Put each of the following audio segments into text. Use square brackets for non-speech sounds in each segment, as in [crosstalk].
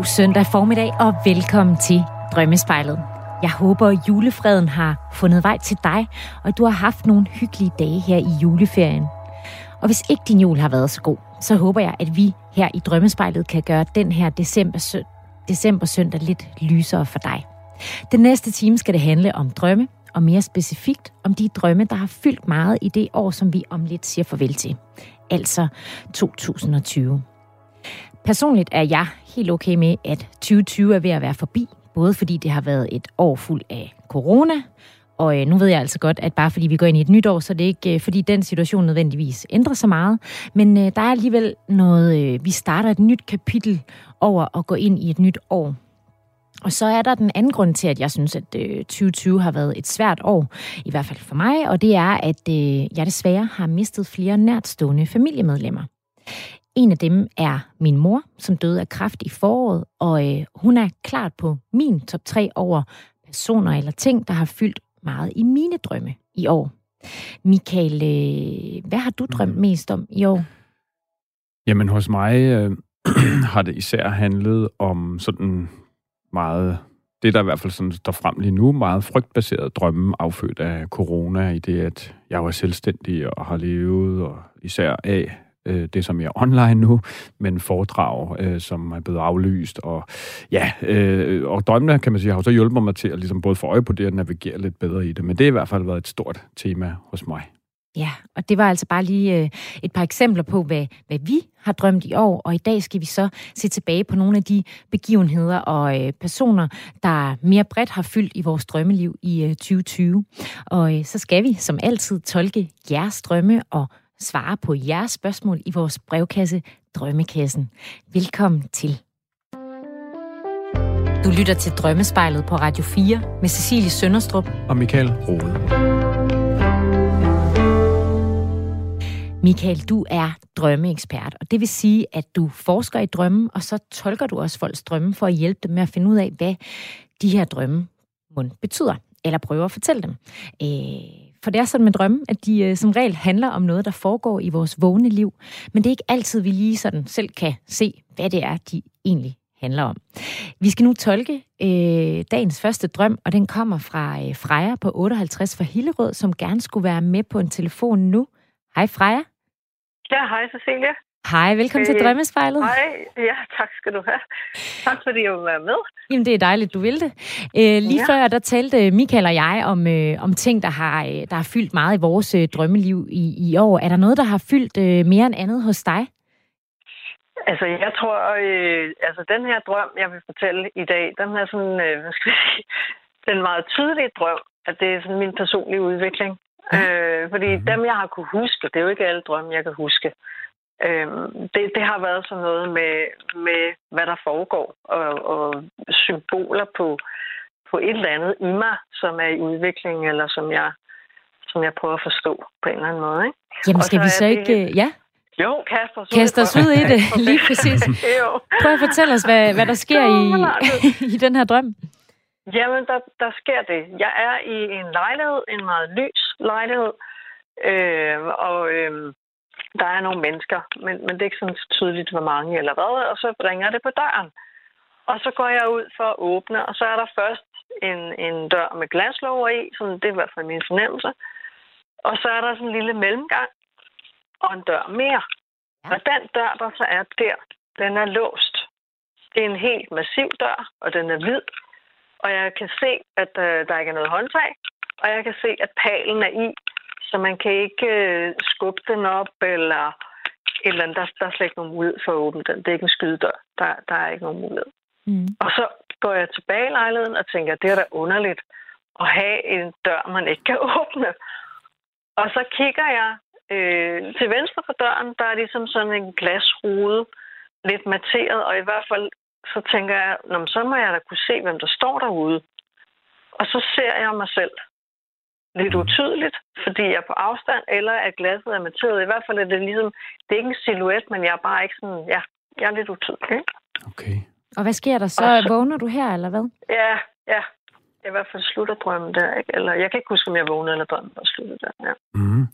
God søndag formiddag og velkommen til Drømmespejlet. Jeg håber, at julefreden har fundet vej til dig, og at du har haft nogle hyggelige dage her i juleferien. Og hvis ikke din jul har været så god, så håber jeg, at vi her i Drømmespejlet kan gøre den her december, sø- december søndag lidt lysere for dig. Den næste time skal det handle om drømme, og mere specifikt om de drømme, der har fyldt meget i det år, som vi om lidt siger farvel til. Altså 2020. Personligt er jeg helt okay med, at 2020 er ved at være forbi, både fordi det har været et år fuld af corona, og øh, nu ved jeg altså godt, at bare fordi vi går ind i et nyt år, så det er ikke øh, fordi den situation nødvendigvis ændrer sig meget. Men øh, der er alligevel noget, vi starter et nyt kapitel over at gå ind i et nyt år. Og så er der den anden grund til, at jeg synes, at 2020 har været et svært år, i hvert fald for mig, og det er, at jeg desværre har mistet flere nærtstående familiemedlemmer. En af dem er min mor, som døde af kræft i foråret, og øh, hun er klart på min top 3 over personer eller ting, der har fyldt meget i mine drømme i år. Michael, øh, hvad har du drømt mest om i år? Jamen hos mig øh, [clears throat] har det især handlet om sådan meget, det der i hvert fald sådan står frem lige nu, meget frygtbaseret drømme affødt af corona, i det at jeg var selvstændig og har levet, og især af øh, det, som er online nu, men foredrag, øh, som er blevet aflyst. Og ja, øh, og drømmene, kan man sige, har jo så hjulpet mig til at ligesom både få øje på det og navigere lidt bedre i det. Men det har i hvert fald været et stort tema hos mig. Ja, og det var altså bare lige øh, et par eksempler på, hvad, hvad vi har drømt i år, og i dag skal vi så se tilbage på nogle af de begivenheder og øh, personer, der mere bredt har fyldt i vores drømmeliv i øh, 2020. Og øh, så skal vi som altid tolke jeres drømme og svare på jeres spørgsmål i vores brevkasse Drømmekassen. Velkommen til. Du lytter til Drømmespejlet på Radio 4 med Cecilie Sønderstrup Og Michael Rode. Michael, du er drømmeekspert, og det vil sige, at du forsker i drømme, og så tolker du også folks drømme for at hjælpe dem med at finde ud af, hvad de her drømme betyder, eller prøver at fortælle dem. Øh, for det er sådan med drømme, at de øh, som regel handler om noget, der foregår i vores vågne liv, men det er ikke altid, vi lige sådan selv kan se, hvad det er, de egentlig handler om. Vi skal nu tolke øh, dagens første drøm, og den kommer fra øh, Freja på 58 fra Hillerød, som gerne skulle være med på en telefon nu. Hej Freja. Ja, hej Cecilia. Hej, velkommen øh, til Drømmespejlet. Hej, ja, tak skal du have. Tak fordi jeg vil være med. Jamen, det er dejligt, du vil det. Øh, lige ja. før, der talte Michael og jeg om, øh, om ting, der har, øh, der har fyldt meget i vores øh, drømmeliv i, i år. Er der noget, der har fyldt øh, mere end andet hos dig? Altså, jeg tror, øh, altså den her drøm, jeg vil fortælle i dag, den er sådan, øh, hvad skal jeg sige, [laughs] den meget tydelige drøm, at det er sådan min personlige udvikling. Øh, fordi mm-hmm. dem, jeg har kunne huske, det er jo ikke alle drømme, jeg kan huske. Øh, det, det har været sådan noget med, med hvad der foregår, og, og symboler på, på et eller andet i mig, som er i udvikling, eller som jeg, som jeg prøver at forstå på en eller anden måde. Ikke? Jamen, skal vi så det, ikke... Ja? Jo, kast os, kast os ud i det, [laughs] lige præcis. Prøv at fortælle os, hvad, hvad der [laughs] sker i, [laughs] i den her drøm. Jamen, der, der sker det. Jeg er i en lejlighed, en meget lys lejlighed, øh, og øh, der er nogle mennesker, men, men det er ikke sådan tydeligt, hvor mange eller hvad, og så ringer det på døren. Og så går jeg ud for at åbne, og så er der først en, en dør med glaslåger i, sådan, det er i hvert fald min fornemmelse. Og så er der sådan en lille mellemgang, og en dør mere. Ja. Og den dør, der så er der, den er låst. Det er en helt massiv dør, og den er hvid. Og jeg kan se, at øh, der ikke er noget håndtag, og jeg kan se, at palen er i, så man kan ikke øh, skubbe den op, eller eller andet. Der, der er slet ikke nogen mulighed for at åbne den. Det er ikke en skydedør. Der, der er ikke nogen mulighed. Mm. Og så går jeg tilbage i lejligheden og tænker, det er da underligt at have en dør, man ikke kan [laughs] åbne. Og så kigger jeg øh, til venstre for døren, der er ligesom sådan en glasrude, lidt materet, og i hvert fald så tænker jeg, så må jeg da kunne se, hvem der står derude. Og så ser jeg mig selv lidt utydeligt, fordi jeg er på afstand, eller at glasset er materet. I hvert fald er det ligesom, det er ikke en silhuet, men jeg er bare ikke sådan, ja, jeg er lidt utydelig. Ikke? Okay. Og hvad sker der så? så? Vågner du her, eller hvad? Ja, ja. I hvert fald slutter drømmen der, ikke? Eller jeg kan ikke huske, om jeg vågnede eller drømmen var sluttet der, ja. Mm.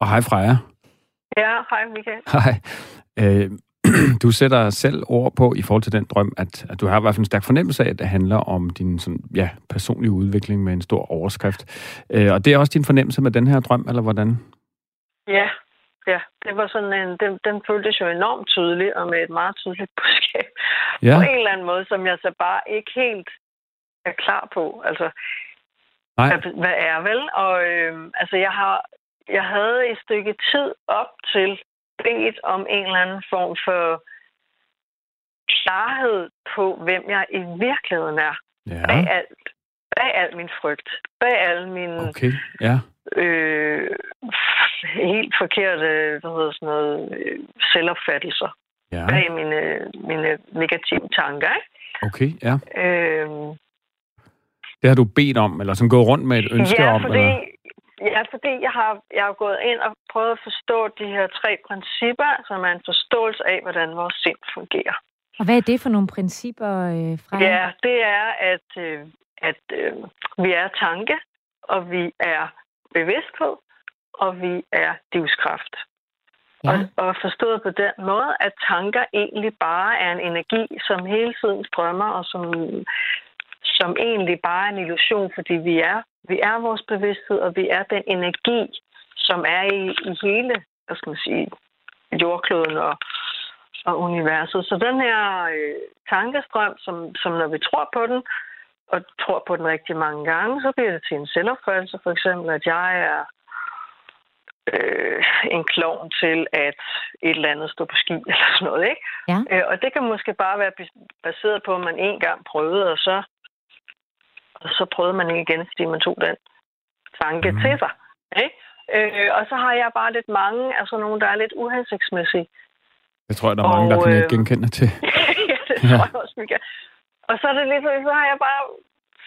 Og hej Freja. Ja, hej Michael. Hej. Øh, du sætter selv ord på i forhold til den drøm, at, at du har i hvert fald en stærk fornemmelse af, at det handler om din sådan, ja, personlige udvikling med en stor overskrift. Øh, og det er også din fornemmelse med den her drøm, eller hvordan? Ja, ja. Det var sådan en, den, den føltes jo enormt tydelig, og med et meget tydeligt [laughs] budskab. Ja. På en eller anden måde, som jeg så bare ikke helt er klar på. Altså, Nej. Hvad, hvad er vel? Og øh, altså, jeg har jeg havde et stykke tid op til bedt om en eller anden form for klarhed på, hvem jeg i virkeligheden er. Ja. Bag alt. Bag al min frygt. Bag al min... Okay, ja. Øh, helt forkerte, hvad hedder sådan noget, øh, selvopfattelser. Ja. Bag mine, mine negative tanker, ikke? Okay, ja. Øh, det har du bedt om, eller som gået rundt med et ønske ja, om? Fordi, eller? Ja, fordi jeg har, jeg har gået ind og prøvet at forstå de her tre principper, som er en forståelse af, hvordan vores sind fungerer. Og hvad er det for nogle principper, øh, fra? Ja, det er, at, øh, at øh, vi er tanke, og vi er bevidsthed, og vi er livskraft. Ja. Og, og forstået på den måde, at tanker egentlig bare er en energi, som hele tiden strømmer, og som som egentlig bare er en illusion, fordi vi er, vi er vores bevidsthed, og vi er den energi, som er i, i hele, hvad skal man sige, jordkloden og, og universet. Så den her øh, tankestrøm, som, som når vi tror på den, og tror på den rigtig mange gange, så bliver det til en selvopfattelse, for eksempel, at jeg er øh, en klovn til at et eller andet stå på ski [laughs] eller sådan noget. Ikke? Ja. Øh, og det kan måske bare være baseret på, at man en gang prøvede, og så og så prøvede man ikke igen, fordi man tog den tanke mm. til sig. Ikke? Øh, og så har jeg bare lidt mange, altså nogle, der er lidt uhensigtsmæssige. Det tror jeg, der er og, mange, der kan øh, genkende til. [laughs] ja, det tror ja. jeg også, vi kan. Og så er det lidt, så har jeg bare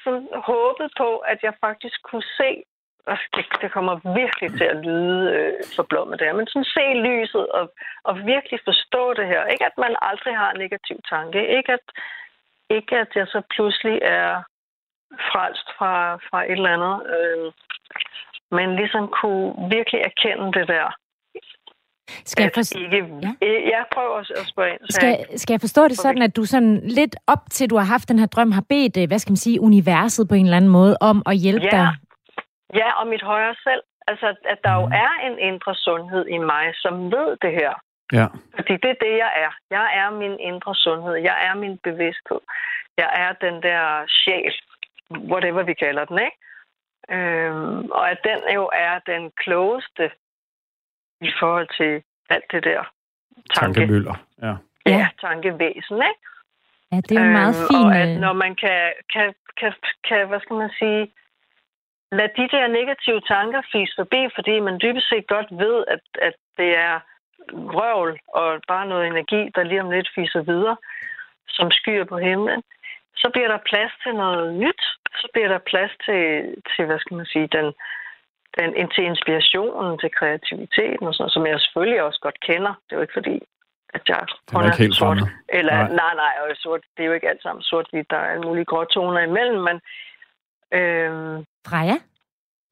sådan håbet på, at jeg faktisk kunne se, og det, det kommer virkelig til at lyde øh, forblommet der, men sådan se lyset og, og virkelig forstå det her. Ikke at man aldrig har en negativ tanke. Ikke at, ikke at jeg så pludselig er frelst fra, fra et eller andet. Øh, men ligesom kunne virkelig erkende det der. Skal jeg, forstå... ikke... ja. jeg prøver at spørge ind. Skal, skal jeg forstå det sådan, at du sådan lidt op til, du har haft den her drøm, har bedt, øh, hvad skal man sige, universet på en eller anden måde om at hjælpe ja. dig? Ja, og mit højere selv. Altså, at der jo mm. er en indre sundhed i mig, som ved det her. Ja. Fordi det er det, jeg er. Jeg er min indre sundhed. Jeg er min bevidsthed. Jeg er den der sjæl, whatever vi kalder den, ikke? Øhm, og at den jo er den klogeste i forhold til alt det der tanke. Tankemøller, ja. Ja, tankevæsen, ikke? Ja, det er jo meget øhm, fint. Og at når man kan, kan, kan, kan, hvad skal man sige, lad de der negative tanker fise forbi, fordi man dybest set godt ved, at, at det er vrøvl og bare noget energi, der lige om lidt fiser videre, som skyer på himlen så bliver der plads til noget nyt. Så bliver der plads til, til hvad skal man sige, den, den, til inspirationen, til kreativiteten, og sådan, som jeg selvfølgelig også godt kender. Det er jo ikke fordi, at jeg kun er, ikke helt sort. Eller, nej. nej, nej, og sort, det er jo ikke alt sammen sort-hvidt. Der er alle mulige gråtoner imellem, men... Øhm, Freja?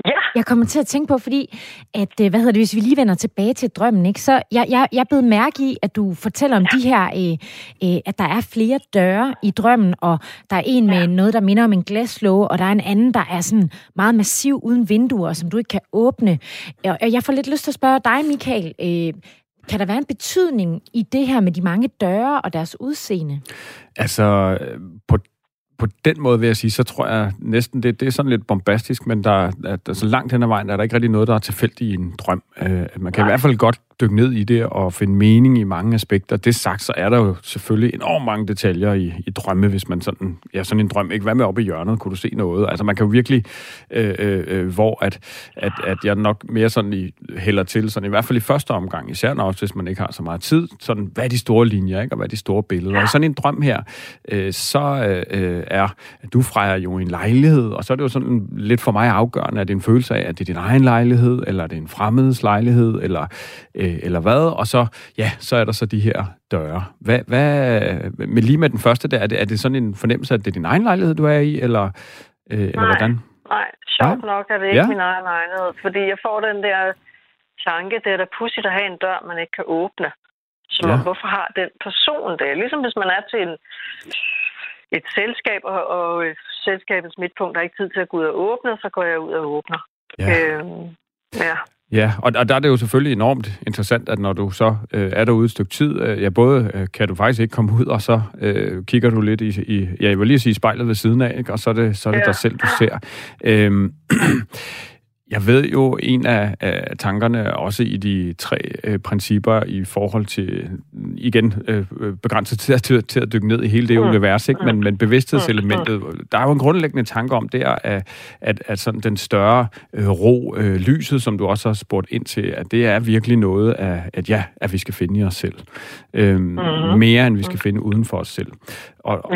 Ja. Jeg kommer til at tænke på, fordi, at, øh, hvad hedder det, hvis vi lige vender tilbage til drømmen, ikke, så jeg, jeg, jeg blevet mærke i, at du fortæller om ja. de her, øh, øh, at der er flere døre i drømmen, og der er en med ja. noget, der minder om en glaslåge, og der er en anden, der er sådan meget massiv uden vinduer, som du ikke kan åbne. Og jeg får lidt lyst til at spørge dig, Michael, øh, kan der være en betydning i det her med de mange døre og deres udseende? Altså, på på den måde vil jeg sige, så tror jeg næsten, det, det er sådan lidt bombastisk, men der, at, altså langt hen ad vejen er der ikke rigtig noget, der er tilfældigt i en drøm. Uh, man kan Nej. i hvert fald godt dykke ned i det og finde mening i mange aspekter. Det sagt, så er der jo selvfølgelig enormt mange detaljer i, i drømme, hvis man sådan, ja, sådan en drøm, ikke hvad med oppe i hjørnet, kunne du se noget? Altså man kan jo virkelig, øh, øh, hvor at, at, at jeg nok mere sådan i, hælder til, sådan i hvert fald i første omgang, især når hvis man ikke har så meget tid, sådan hvad er de store linjer, ikke? og hvad er de store billeder. Og sådan en drøm her, øh, så øh, er, at du frejer jo en lejlighed, og så er det jo sådan lidt for mig afgørende, at det er en følelse af, at det er din egen lejlighed, eller det er en fremmedes lejlighed, eller øh, eller hvad, og så, ja, så er der så de her døre. Hvad, hvad, med lige med den første der, er det, er det sådan en fornemmelse, at det er din egen lejlighed, du er i, eller, øh, nej, eller hvordan? Nej, sjovt nok er det ikke ja. min egen lejlighed, fordi jeg får den der tanke, det er da pudsigt at have en dør, man ikke kan åbne. Så Ja. hvorfor har den person det? Ligesom hvis man er til en, et selskab, og, og øh, selskabets midtpunkt har ikke tid til at gå ud og åbne, så går jeg ud og åbner. Ja. Øhm, ja. Ja, og, og der er det jo selvfølgelig enormt interessant, at når du så øh, er derude et stykke tid, øh, ja, både øh, kan du faktisk ikke komme ud, og så øh, kigger du lidt i, i, ja, jeg vil lige sige spejlet ved siden af, ikke? og så er det, så er det Ja. dig selv, du ser. Øhm, [clears throat] jeg ved jo, en af, af tankerne også i de tre øh, principper i forhold til, igen, øh, øh, begrænset til, til, til at dykke ned i hele det Mm. univers, ikke? Men, men bevidsthedselementet, der er jo en grundlæggende tanke om der, at, at, at sådan den større øh, ro, øh, lyset, som du også har spurgt ind til, at det er virkelig noget af, at ja, at vi skal finde i os selv. Øhm, Mhm. Mere end vi skal finde uden for os selv. Og,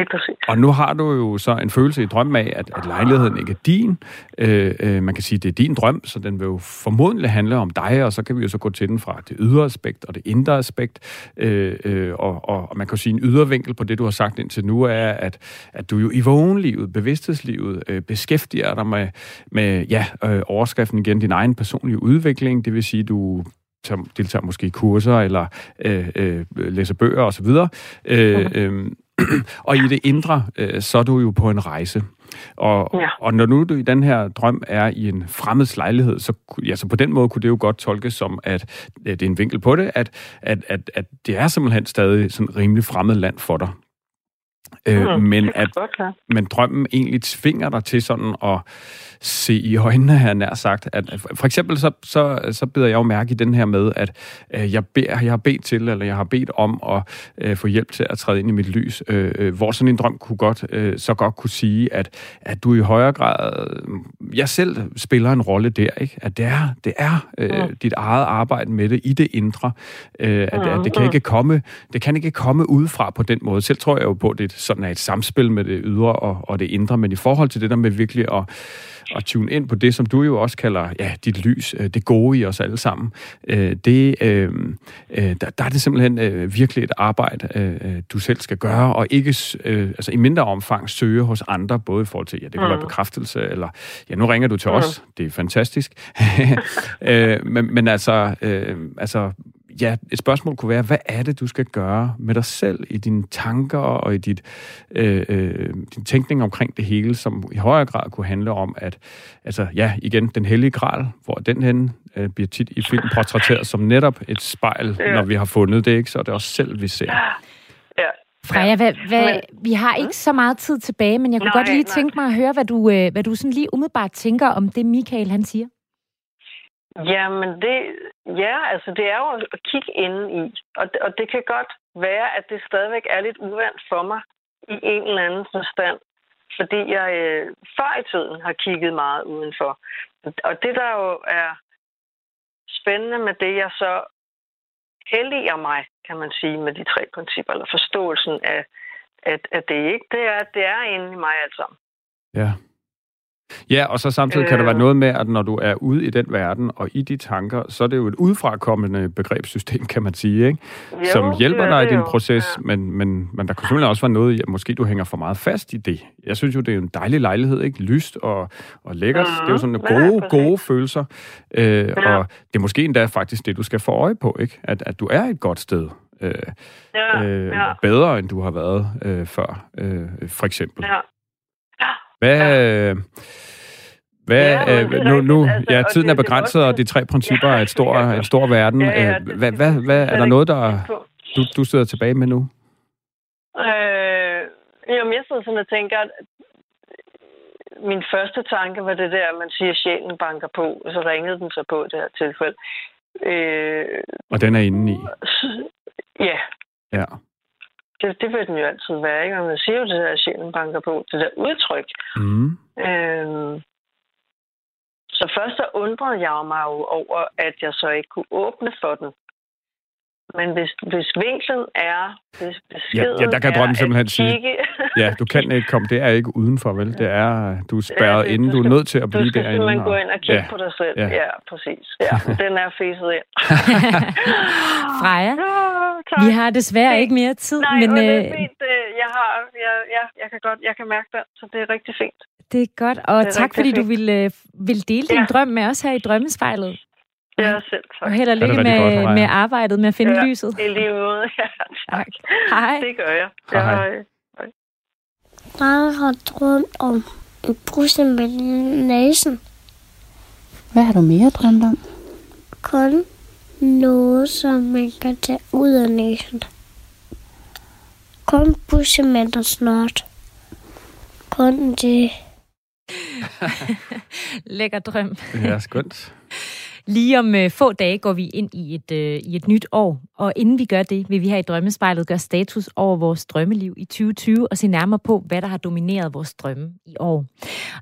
og nu har du jo så en følelse i drømmen af, at, at lejligheden ikke er din. Øh, øh, man kan sige, det er din drøm, så den vil jo formodentlig handle om dig, og så kan vi jo så gå til den fra det ydre aspekt og det indre aspekt. Øh, øh, og, og, og man kan sige, en ydre vinkel på det, du har sagt indtil nu, er, at, at du jo i vågenlivet, bevidsthedslivet, øh, beskæftiger dig med, med ja, øh, overskriften igen, din egen personlige udvikling. Det vil sige, du tager, deltager måske i kurser, eller øh, øh, læser bøger osv. Øh, øh, [clears throat] og i det indre, øh, så er du jo på en rejse. Og, Ja. og når nu du i den her drøm er i en fremmeds lejlighed, så, ja, så på den måde kunne det jo godt tolkes som, at øh, det er en vinkel på det, at, at, at, at det er simpelthen stadig sådan rimelig fremmed land for dig. Øh, Mm, men at godt men drømmen egentlig tvinger dig til sådan at se i øjnene, jeg nær sagt. At, for eksempel så, så, så beder jeg jo mærke i den her med, at øh, jeg, beder, jeg har bedt til, eller jeg har bedt om at øh, få hjælp til at træde ind i mit lys, øh, øh, hvor sådan en drøm kunne godt, øh, så godt kunne sige, at, at du i højere grad, jeg selv spiller en rolle der, ikke? At det er, det er øh, Mm. dit eget arbejde med det i det indre, øh, at, at det kan Mm. ikke komme, det kan ikke komme udefra på den måde. Selv tror jeg jo på, det sådan er et samspil med det ydre og, og det indre, men i forhold til det der med virkelig at, at tune ind på det, som du jo også kalder ja, dit lys, øh, det gode i os alle sammen, øh, det, øh, øh, der, der er det simpelthen øh, virkelig et arbejde, øh, du selv skal gøre, og ikke øh, altså i mindre omfang søge hos andre, både i forhold til, ja, det kan Mm. være bekræftelse, eller ja, nu ringer du til Mm. os, det er fantastisk, [laughs] øh, men, men altså, øh, altså ja, et spørgsmål kunne være, hvad er det, du skal gøre med dig selv i dine tanker og i dit, øh, øh, din tænkning omkring det hele, som i højere grad kunne handle om, at altså, ja, igen, den hellige gral, hvor den hen øh, bliver tit i film portrætteret som netop et spejl, Ja. når vi har fundet det, ikke? så er det også selv, vi ser. Ja. Freja, hvad, hvad, Men- vi har ikke så meget tid tilbage, men jeg kunne Nej, godt lige nej. tænke mig at høre, hvad du, øh, hvad du sådan lige umiddelbart tænker om det, Michael han siger. Jamen, det, ja, altså det er jo at kigge ind i. Og det, og det kan godt være, at det stadigvæk er lidt uvandt for mig i en eller anden forstand. Fordi jeg øh, før i tiden har kigget meget udenfor. Og det, der jo er spændende med det, jeg så helliger mig, kan man sige, med de tre principper, eller forståelsen af, at, at det ikke, det er, det er inde i mig alt sammen. Ja. Ja, og så samtidig kan der være Øh. noget med, at når du er ude i den verden og i de tanker, så er det jo et udefrakommende begrebssystem, kan man sige, ikke? Jo, som hjælper er dig i din proces, Ja. men, men, men der kan selvfølgelig også være noget, ja, måske du hænger for meget fast i det. Jeg synes jo, det er en dejlig lejlighed, ikke? Lyst og, og lækkert. Mhm. Det er jo sådan Ja, gode, præcis. gode følelser. Øh, Ja. Og det er måske endda faktisk det, du skal få øje på, ikke? At, at du er et godt sted. Øh, Ja, øh, ja, Bedre, end du har været øh, før, øh, for eksempel. ja. Hvad... Hvad, Ja, men ja, er øh, nu, nu, altså, ja, tiden er begrænset, og de tre principper Ja. er et stor, en stor verden. Ja, ja, Øh, det- hvad, hvad, hvad, er er der noget, der du, du sidder tilbage med nu? Øh, jamen, jeg sidder sådan og tænker, at min første tanke var det der, at man siger, at sjælen banker på, og så ringede den så på det her tilfælde. Øh, Og den er inde i. ja, Ja. Det, det vil den jo altid være, ikke? Og man siger jo det der, at sjælen banker på, det der udtryk. Mm. Øh, så først så undrede jeg mig jo over, at jeg så ikke kunne åbne for den. Men hvis, hvis vinklen er, hvis beskeden Ja, ja, der kan drømmen simpelthen sige, kigge, Ja, du kan [laughs] ikke komme. Det er ikke udenfor, vel? Det er, du er spærret det- inde. du Du er skal- nødt til at Du blive skal derinde. simpelthen gå ind og kigge ja. på dig selv. Ja. Ja, ja præcis. Ja, [laughs] den er fæset ind. [laughs] Freja, tak. vi har desværre Fint. ikke mere tid, Nej, men men, det øh, er fint. Øh, Jeg, har, jeg, jeg, jeg kan godt, jeg kan mærke det, så det er rigtig fint. det er godt. Og er tak, fordi du fint. ville, øh, ville dele din Ja. drøm med os her i Drømmespejlet. Ja, selv tak. Og held og lykke med, godt, med arbejdet med at finde ja, lyset. i lige måde. [laughs] Ja, tak. Hej. Det gør jeg. Hej. hej. hej. Jeg har drømt om en busse med næsen. Hvad har du mere drømt om? Kun noget, som man kan tage ud af næsen. Kun bussemænd og snart. Kun det. [laughs] Lækker drøm. Ja, skønt. Lige om øh, få dage går vi ind i et, øh, i et nyt år, og inden vi gør det, vil vi her i Drømmespejlet gøre status over vores drømmeliv i 2020 og se nærmere på, hvad der har domineret vores drømme i år.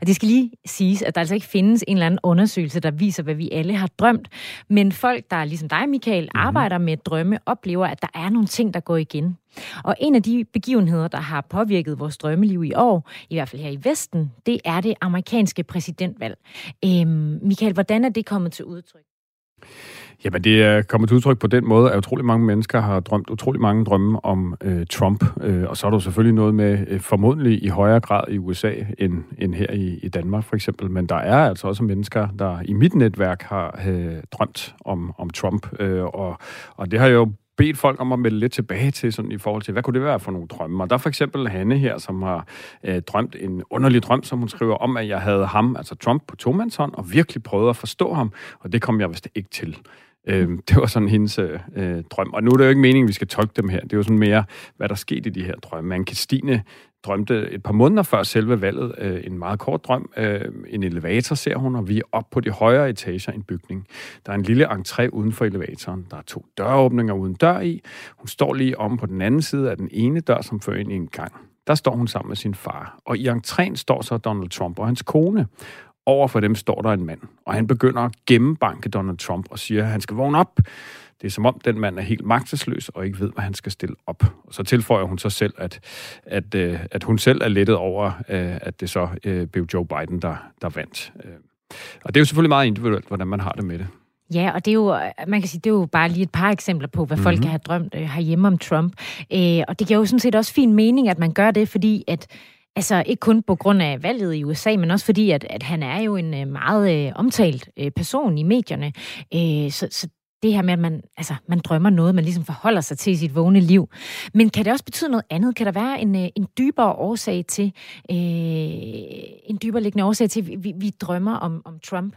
Og det skal lige siges, at der altså ikke findes en eller anden undersøgelse, der viser, hvad vi alle har drømt, men folk, der ligesom dig, Michael, mm-hmm. arbejder med drømme, oplever, at der er nogle ting, der går igen. Og en af de begivenheder, der har påvirket vores drømmeliv i år, i hvert fald her i Vesten, det er det amerikanske præsidentvalg. Øhm, Michael, hvordan er det kommet til udtryk? Jamen, det er kommet til udtryk på den måde, at utrolig mange mennesker har drømt utrolig mange drømme om øh, Trump. Øh, og så er der selvfølgelig noget med, øh, formodentlig i højere grad i USA end, end her i, i Danmark for eksempel. Men der er altså også mennesker, der i mit netværk har øh, drømt om, om Trump. Øh, og, og det har jo bedt folk om at melde lidt tilbage til, sådan i forhold til, hvad kunne det være for nogle drømme? Og der er for eksempel Hanne her, som har øh, drømt en underlig drøm, som hun skriver om, at jeg havde ham, altså Trump, på tomandshånd, og virkelig prøvede at forstå ham, og det kom jeg vist ikke til. Øh, [laughs] det var sådan hendes øh, drøm. Og nu er det jo ikke meningen, at vi skal tolke dem her. Det er jo sådan mere, hvad der skete i de her drømme. Anne-Kristine drømte et par måneder før selve valget øh, en meget kort drøm. Øh, en elevator ser hun, og vi er oppe på de højere etager i en bygning. Der er en lille entré uden for elevatoren. Der er to døråbninger uden dør i. Hun står lige om på den anden side af den ene dør, som fører ind i en gang. Der står hun sammen med sin far. Og i entréen står så Donald Trump og hans kone. Over for dem står der en mand, og han begynder at gennembanke Donald Trump og siger, at han skal vågne op. Det er som om, den mand er helt magtesløs og ikke ved, hvad han skal stille op. Og så tilføjer hun så selv, at, at, øh, at hun selv er lettet over, øh, at det så øh, blev Joe Biden, der, der vandt. Og det er jo selvfølgelig meget individuelt, hvordan man har det med det. Ja, og det er jo, man kan sige, det er jo bare lige et par eksempler på, hvad mm-hmm. folk kan have drømt øh, herhjemme om Trump. Øh, og det giver jo sådan set også fin mening, at man gør det, fordi at Altså ikke kun på grund af valget i USA, men også fordi, at, at han er jo en meget øh, omtalt øh, person i medierne. Øh, så, så det her med, at man, altså, man drømmer noget, man ligesom forholder sig til i sit vågne liv. Men kan det også betyde noget andet? Kan der være en, øh, en dybere årsag til, øh, en dybere liggende årsag til, at vi, vi drømmer om, om Trump?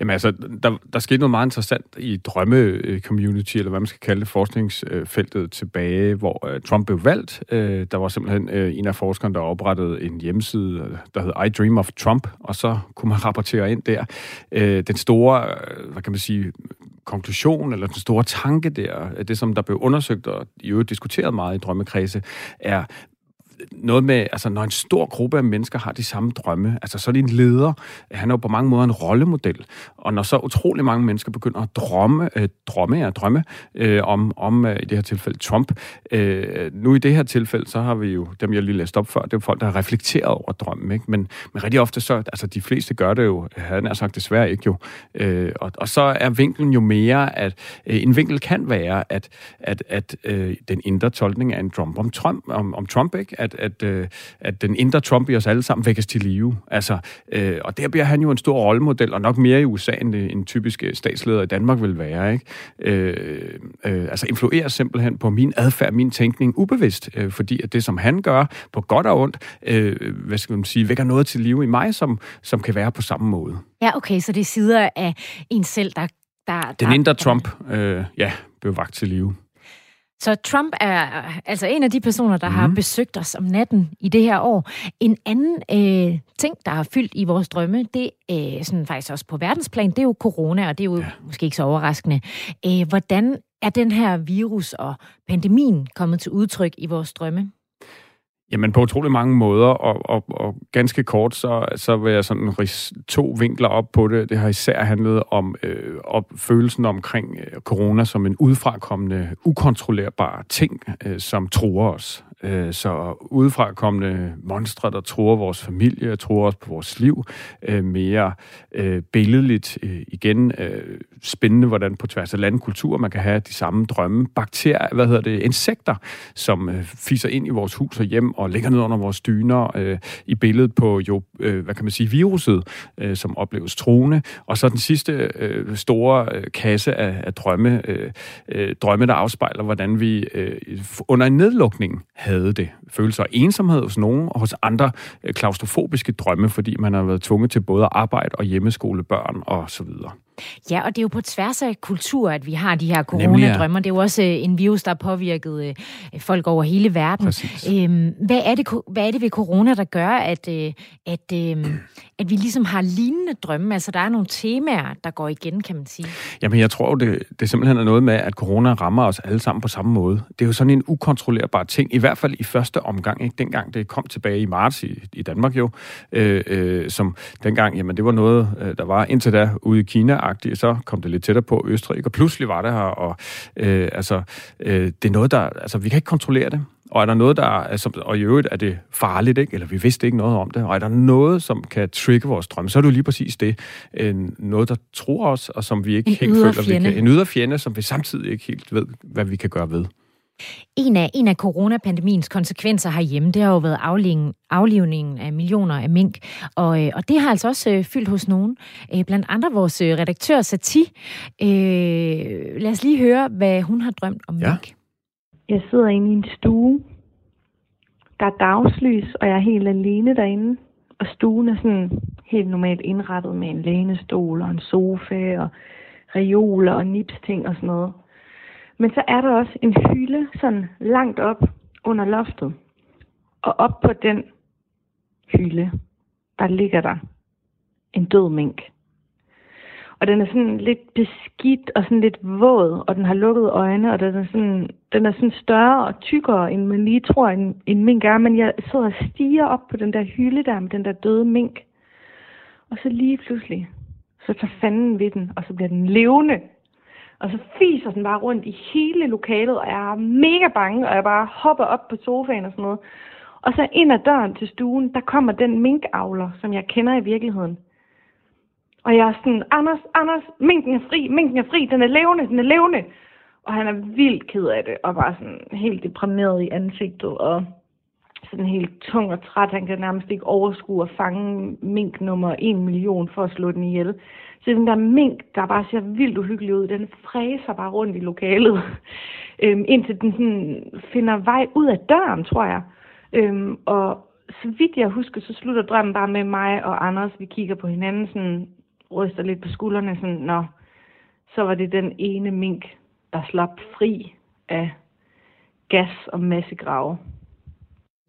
Jamen altså, der, der skete noget meget interessant i drømme-community, øh, eller hvad man skal kalde det, forskningsfeltet tilbage, hvor øh, Trump blev valgt. Der var simpelthen en af forskerne, der oprettede en hjemmeside, der hed I Dream of Trump, og så kunne man [laughs] rapportere ind der. Uh, den store, hvad kan man sige, konklusion, eller den store tanke der, det som der blev undersøgt og i øvrigt diskuteret meget i drømmekredse, er, noget med, altså når en stor gruppe af mennesker har de samme drømme, altså så er det en leder, han er jo på mange måder en rollemodel, og når så utrolig mange mennesker begynder at drømme, øh, drømme, ja, drømme øh, om, om øh, i det her tilfælde Trump, øh, nu i det her tilfælde, så har vi jo, dem jeg lige læste op før, det er folk, der har reflekteret over drømmen, ikke? Men, men rigtig ofte så, altså de fleste gør det jo, han har sagt desværre ikke jo, øh, og, og så er vinklen jo mere, at øh, en vinkel kan være, at, at, at øh, den indre tolkning af en Trump om Trump, om, om Trump ikke? At, at, øh, at den indre Trump i os alle sammen vækkes til live. Altså, øh, og der bliver han jo en stor rollemodel, og nok mere i USA, end en typisk øh, statsleder i Danmark vil være. Ikke? Øh, øh, altså influerer simpelthen på min adfærd, min tænkning ubevidst, øh, fordi at det, som han gør, på godt og ondt, øh, hvad skal man sige, vækker noget til live i mig, som, som kan være på samme måde. Ja, okay, så det er sider af en selv, der... der den indre Trump, øh, ja, blev vagt til live. Så Trump er altså en af de personer, der mm. har mhm. besøgt os om natten i det her år. En anden øh, ting, der har fyldt i vores drømme, det er øh, sådan faktisk også på verdensplan, det er jo corona, og det er jo ja. måske ikke så overraskende. Øh, hvordan er den her virus og pandemien kommet til udtryk i vores drømme? Jamen på utrolig mange måder, og, og, og ganske kort, så, så vil jeg sådan ris to vinkler op på det. Det har især handlet om øh, op, følelsen omkring øh, corona som en udfrakommende, ukontrollerbar ting, øh, som truer os. Øh, så udefra kommende monstre, der tror vores familie, tror os på vores liv, øh, mere øh, billedligt øh, igen, øh, spændende, hvordan på tværs af landkultur man kan have de samme drømme. Bakterier, hvad hedder det, insekter, som øh, fiser ind i vores hus og hjem og ligger ned under vores dyner øh, i billedet på jo, øh, hvad kan man sige, viruset, øh, som opleves troende. Og så den sidste øh, store øh, kasse af, af drømme, øh, øh, drømme, der afspejler, hvordan vi øh, under en nedlukning havde det. Følelser af ensomhed hos nogen, og hos andre øh, klaustrofobiske drømme, fordi man har været tvunget til både at arbejde og hjemmeskole børn og så videre. Ja, og det er jo på tværs af kultur, at vi har de her coronadrømmer. Det er jo også øh, en virus, der har påvirket øh, folk over hele verden. Øhm, hvad, er det, hvad er det ved corona, der gør, at, øh, at, at vi ligesom har lignende drømme? Altså, der er nogle temaer, der går igen, kan man sige. Jamen, jeg tror, det, det simpelthen er noget med, at corona rammer os alle sammen på samme måde. Det er jo sådan en ukontrollerbar ting, i hvert fald i første omgang, ikke? dengang det kom tilbage i marts i, i Danmark jo, øh, øh, som dengang, jamen det var noget, der var indtil da ude i Kina, agtigt så kom det lidt tættere på Østrig, og pludselig var det her, og øh, altså, øh, det er noget, der, altså vi kan ikke kontrollere det, og er der noget, der altså, og i øvrigt er det farligt, ikke? eller vi vidste ikke noget om det, og er der noget, som kan trigge vores drømme, så er det jo lige præcis det. En, noget, der tror os, og som vi ikke en helt føler, vi kan. En yderfjende, som vi samtidig ikke helt ved, hvad vi kan gøre ved. En af, en af coronapandemiens konsekvenser herhjemme, det har jo været aflivningen, aflivningen af millioner af mink, og, øh, og det har altså også øh, fyldt hos nogen. Øh, blandt andre vores øh, redaktør Sati. Øh, lad os lige høre, hvad hun har drømt om ja. mink. Jeg sidder inde i en stue. Der er dagslys, og jeg er helt alene derinde. Og stuen er sådan helt normalt indrettet med en lænestol og en sofa og reoler og nipsting og sådan noget. Men så er der også en hylde sådan langt op under loftet. Og op på den hylde, der ligger der en død mink. Og den er sådan lidt beskidt og sådan lidt våd, og den har lukket øjne, og den er sådan, den er sådan større og tykkere, end man lige tror, en, en mink er. Men jeg sidder og stiger op på den der hylde der med den der døde mink. Og så lige pludselig, så tager fanden ved den, og så bliver den levende. Og så fiser den bare rundt i hele lokalet, og jeg er mega bange, og jeg bare hopper op på sofaen og sådan noget. Og så ind ad døren til stuen, der kommer den minkavler, som jeg kender i virkeligheden. Og jeg er sådan, Anders, Anders, minken er fri, minken er fri, den er levende, den er levende. Og han er vildt ked af det, og bare sådan helt deprimeret i ansigtet, og sådan helt tung og træt. Han kan nærmest ikke overskue at fange mink nummer 1 million for at slå den ihjel. Så den der mink, der bare ser vildt uhyggelig ud, den fræser bare rundt i lokalet, [laughs] øhm, indtil den sådan finder vej ud af døren, tror jeg. Øhm, og så vidt jeg husker, så slutter drømmen bare med mig og Anders. Vi kigger på hinanden, sådan ryster lidt på skuldrene, sådan, nå, så var det den ene mink, der slap fri af gas og massegrave.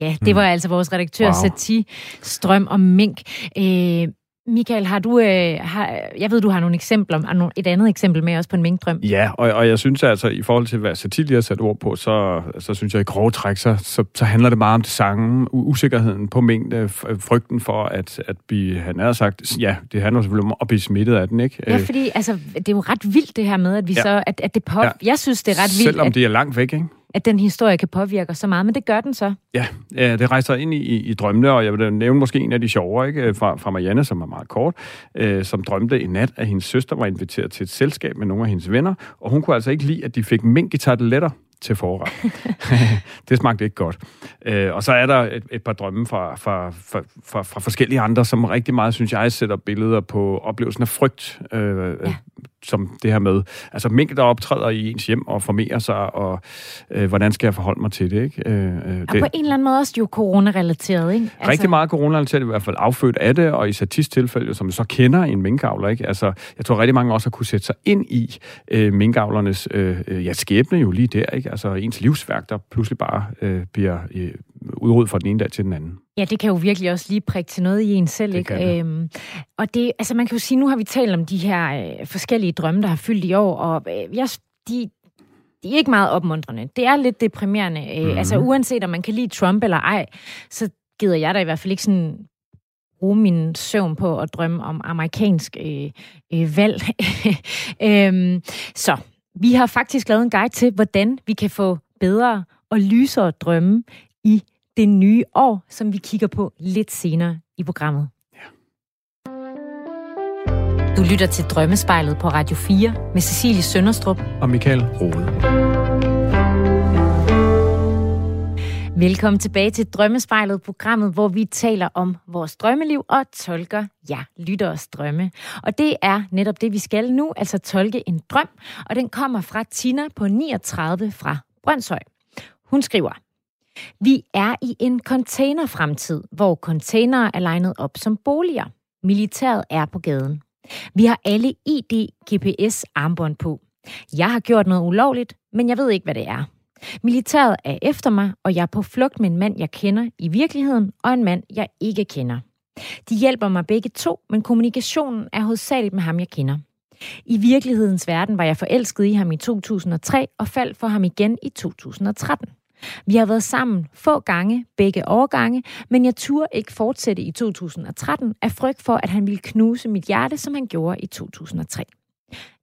Ja, det var mm. altså vores redaktør wow. Sati Strøm og Mink. Øh, Michael, har du, øh, har, jeg ved, du har nogle eksempler, et andet eksempel med også på en minkdrøm. Ja, og, og jeg synes altså, i forhold til, hvad Satil har sat ord på, så, så synes jeg i grove træk, så, så, så handler det meget om det samme. Usikkerheden på mængde, frygten for at, at blive, han har sagt, ja, det handler selvfølgelig om at blive smittet af den, ikke? Ja, fordi altså, det er jo ret vildt det her med, at vi ja. så, at, at det pop, ja. jeg synes, det er ret vildt. Selvom at, det er langt væk, ikke? At den historie kan påvirke os så meget, men det gør den så. Ja, ja det rejser ind i, i, i drømmene, og jeg vil nævne måske en af de sjovere, ikke? Fra, fra Marianne, som er meget kort, øh, som drømte i nat, at hendes søster var inviteret til et selskab med nogle af hendes venner, og hun kunne altså ikke lide, at de fik mink i tarteletter til forret. [laughs] [laughs] det smagte ikke godt. Øh, og så er der et, et par drømme fra, fra, fra, fra, fra forskellige andre, som rigtig meget, synes jeg, sætter billeder på oplevelsen af frygt. Øh, ja som det her med, altså mink, der optræder i ens hjem og formerer sig, og øh, hvordan skal jeg forholde mig til det, ikke? Øh, øh, det. Og på en eller anden måde også jo corona-relateret, ikke? Altså... Rigtig meget corona-relateret, i hvert fald affødt af det, og i Satis tilfælde, som så kender en minkavler, ikke? Altså, jeg tror rigtig mange også har kunne sætte sig ind i øh, minkavlernes øh, ja, skæbne jo lige der, ikke? Altså ens livsværk, der pludselig bare øh, bliver øh, udryddet fra den ene dag til den anden. Ja, det kan jo virkelig også lige prikke til noget i en selv, det ikke? Øhm, og det, altså man kan jo sige, nu har vi talt om de her øh, forskellige drømme, der har fyldt i år, og øh, jeg, de, de er ikke meget opmuntrende. Det er lidt deprimerende. Øh, mm-hmm. Altså uanset om man kan lide Trump eller ej, så gider jeg da i hvert fald ikke sådan bruge min søvn på at drømme om amerikansk øh, øh, valg. [laughs] øhm, så vi har faktisk lavet en guide til, hvordan vi kan få bedre og lysere drømme i det nye år, som vi kigger på lidt senere i programmet. Du lytter til Drømmespejlet på Radio 4 med Cecilie Sønderstrup Og Michael Rode. Velkommen tilbage til Drømmespejlet, programmet, hvor vi taler om vores drømmeliv og tolker ja, lytteres drømme. Og det er netop det, vi skal nu, altså tolke en drøm, og den kommer fra Tina på 39 fra Brøndshøj. Hun skriver, vi er i en containerfremtid, hvor containere er legnet op som boliger. Militæret er på gaden. Vi har alle ID, GPS, armbånd på. Jeg har gjort noget ulovligt, men jeg ved ikke, hvad det er. Militæret er efter mig, og jeg er på flugt med en mand, jeg kender i virkeligheden, og en mand, jeg ikke kender. De hjælper mig begge to, men kommunikationen er hovedsageligt med ham, jeg kender. I virkelighedens verden var jeg forelsket i ham i 2003 og faldt for ham igen i 2013. Vi har været sammen få gange, begge årgange, men jeg turde ikke fortsætte i 2013 af frygt for, at han ville knuse mit hjerte, som han gjorde i 2003.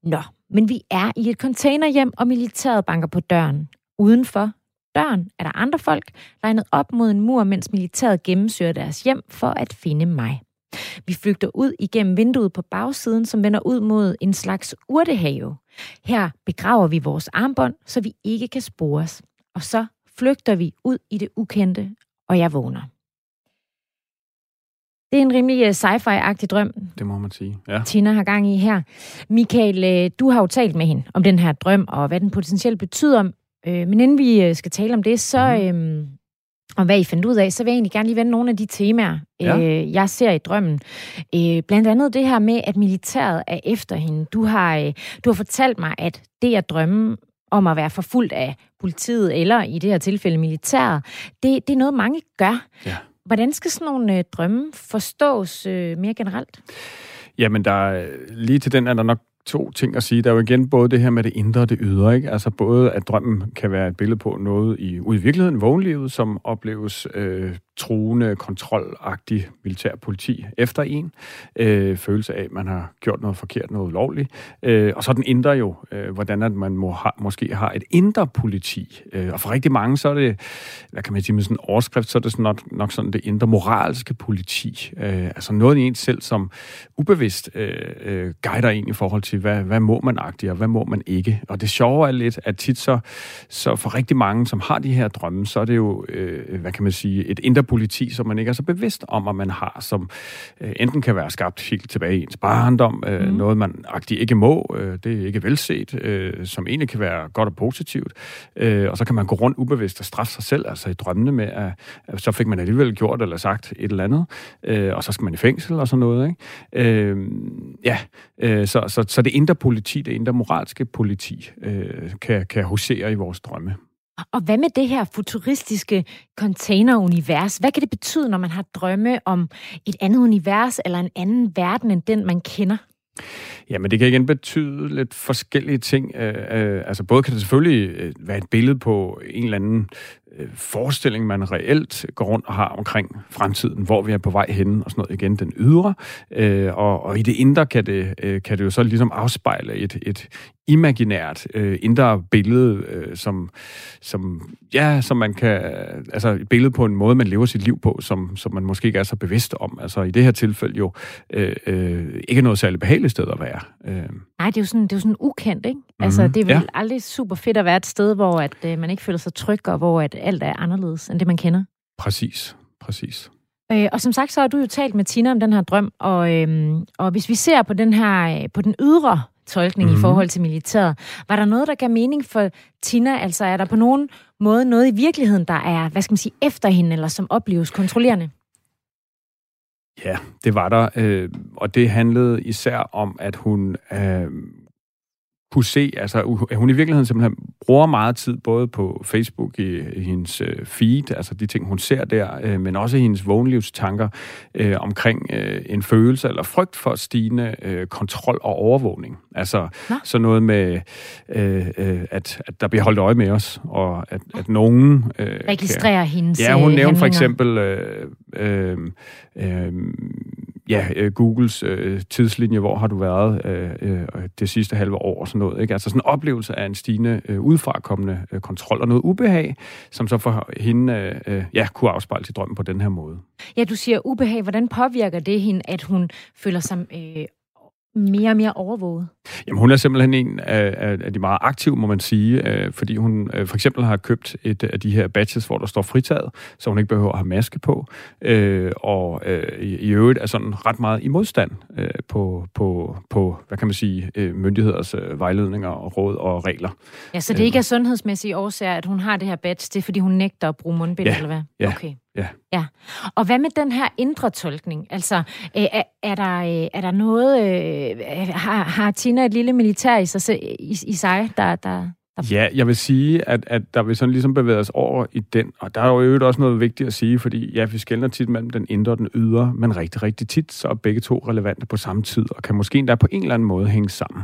Nå, men vi er i et containerhjem, og militæret banker på døren. Udenfor døren er der andre folk, legnet op mod en mur, mens militæret gennemsøger deres hjem for at finde mig. Vi flygter ud igennem vinduet på bagsiden, som vender ud mod en slags urtehave. Her begraver vi vores armbånd, så vi ikke kan spores. Og så flygter vi ud i det ukendte, og jeg vågner. Det er en rimelig øh, sci-fi-agtig drøm, Det må man sige. Ja. Tina har gang i her. Michael, øh, du har jo talt med hende om den her drøm, og hvad den potentielt betyder. Øh, Men inden vi skal tale om det, så... Øhm, og hvad I fandt ud af, så vil jeg egentlig gerne lige vende nogle af de temaer, Ja. øh, jeg ser i drømmen. Øh, blandt andet det her med, at militæret er efter hende. Du har, øh, du har fortalt mig, at det at drømme om at være forfulgt af politiet, eller i det her tilfælde militæret, det, det er noget, mange gør. Ja. Hvordan skal sådan nogle øh, drømme forstås øh, mere generelt? Jamen, der er, lige til den er der nok to ting at sige. Der er jo igen både det her med det indre og det ydre, ikke? Altså både, at drømmen kan være et billede på noget i, ude i virkeligheden, vågenlivet, som opleves øh, truende, kontrolagtig militær politi efter en. Øh, følelse af, at man har gjort noget forkert, noget ulovligt. Øh, og så den indre jo, øh, hvordan at man må ha, måske har et indre politi. Øh, og for rigtig mange, så er det, hvad kan man sige med sådan en overskrift, så er det sådan nok, nok sådan det indre moralske politi. Øh, altså noget i en selv, som ubevidst øh, øh, guider en i forhold til, hvad, hvad må man agtigt, og hvad må man ikke. Og det sjove er lidt, at tit så, så for rigtig mange, som har de her drømme, så er det jo, øh, hvad kan man sige, et indre politi, som man ikke er så bevidst om, at man har, som øh, enten kan være skabt helt tilbage i ens barndom, øh, mm. noget man agtigt ikke må, øh, det er ikke velset, øh, som egentlig kan være godt og positivt, øh, og så kan man gå rundt ubevidst og straffe sig selv, altså i drømmene med, at, at så fik man alligevel gjort eller sagt et eller andet, øh, og så skal man i fængsel og sådan noget, ikke? Øh, ja, øh, så, så, så det indre politi, det indre moralske politi, øh, kan, kan husere i vores drømme. Og hvad med det her futuristiske containerunivers? Hvad kan det betyde, når man har drømme om et andet univers eller en anden verden end den, man kender? Jamen, det kan igen betyde lidt forskellige ting. Øh, øh, altså, både kan det selvfølgelig øh, være et billede på en eller anden forestilling, man reelt går rundt og har omkring fremtiden, hvor vi er på vej hen, og sådan noget igen, den ydre. Øh, og, og i det indre kan det, øh, kan det jo så ligesom afspejle et, et imaginært øh, indre billede, øh, som, som, ja, som man kan, altså et billede på en måde, man lever sit liv på, som, som man måske ikke er så bevidst om. Altså i det her tilfælde jo øh, øh, ikke noget særligt behageligt sted at være. Øh, Nej, det er jo sådan, det er jo sådan ukendt, ikke? Mm-hmm. Altså, det er vel ja. aldrig super fedt at være et sted, hvor at, øh, man ikke føler sig tryg, og hvor at alt er anderledes end det, man kender. præcis, præcis. Øh, og som sagt, så har du jo talt med Tina om den her drøm, og, øhm, og hvis vi ser på den her, øh, på den ydre tolkning mm-hmm. i Mhm. forhold til militæret, var der noget, der gav mening for Tina? Altså er der på nogen måde noget i virkeligheden, der er, hvad skal man sige, efter hende, eller som opleves kontrollerende? Ja, det var der, øh, og det handlede især om, at hun øh, kunne se, altså hun i virkeligheden simpelthen bruger meget tid både på Facebook i, i hendes øh, feed, altså de ting, hun ser der, øh, men også i hendes vågenlivstanker øh, omkring øh, en følelse eller frygt for stigende øh, kontrol og overvågning. Altså Nå. så noget med, øh, øh, at, at der bliver holdt øje med os, og at, at nogen... Øh, Registrerer hendes Ja, hun øh, nævnte for eksempel, øh, øh, øh, ja, øh, Googles øh, tidslinje, hvor har du været øh, øh, det sidste halve år og sådan noget. Ikke? Altså sådan en oplevelse af en stigende øh, udfrakommende øh, kontrol og noget ubehag, som så for hende øh, øh ja, kunne afspejle sig drømmen på den her måde. Ja, du siger ubehag. Hvordan påvirker det hende, at hun føler sig øh, mere og mere overvåget? Jamen, hun er simpelthen en af, af de meget aktive, må man sige, øh, fordi hun øh, for eksempel har købt et af de her badges, hvor der står fritaget, så hun ikke behøver at have maske på, øh, og øh, i, i øvrigt er sådan ret meget i modstand øh, på, på, på, hvad kan man sige, øh, myndigheders øh, vejledninger og råd og regler. Ja, så det ikke er sundhedsmæssige årsager, at hun har det her badge, det er fordi hun nægter at bruge mundbind, ja, eller hvad? Ja, okay. Ja. ja. Og hvad med den her indre tolkning? Altså, øh, er, er, der, øh, er der noget... Øh, har, har Tina et lille militær i sig, i, i sig der, der, der... Ja, jeg vil sige, at, at der vil sådan ligesom bevæge os over i den, og der er jo øvrigt også noget vigtigt at sige, fordi ja, vi skældner tit mellem den indre og den ydre, men rigtig, rigtig tit, så er begge to relevante på samme tid, og kan måske endda på en eller anden måde hænge sammen.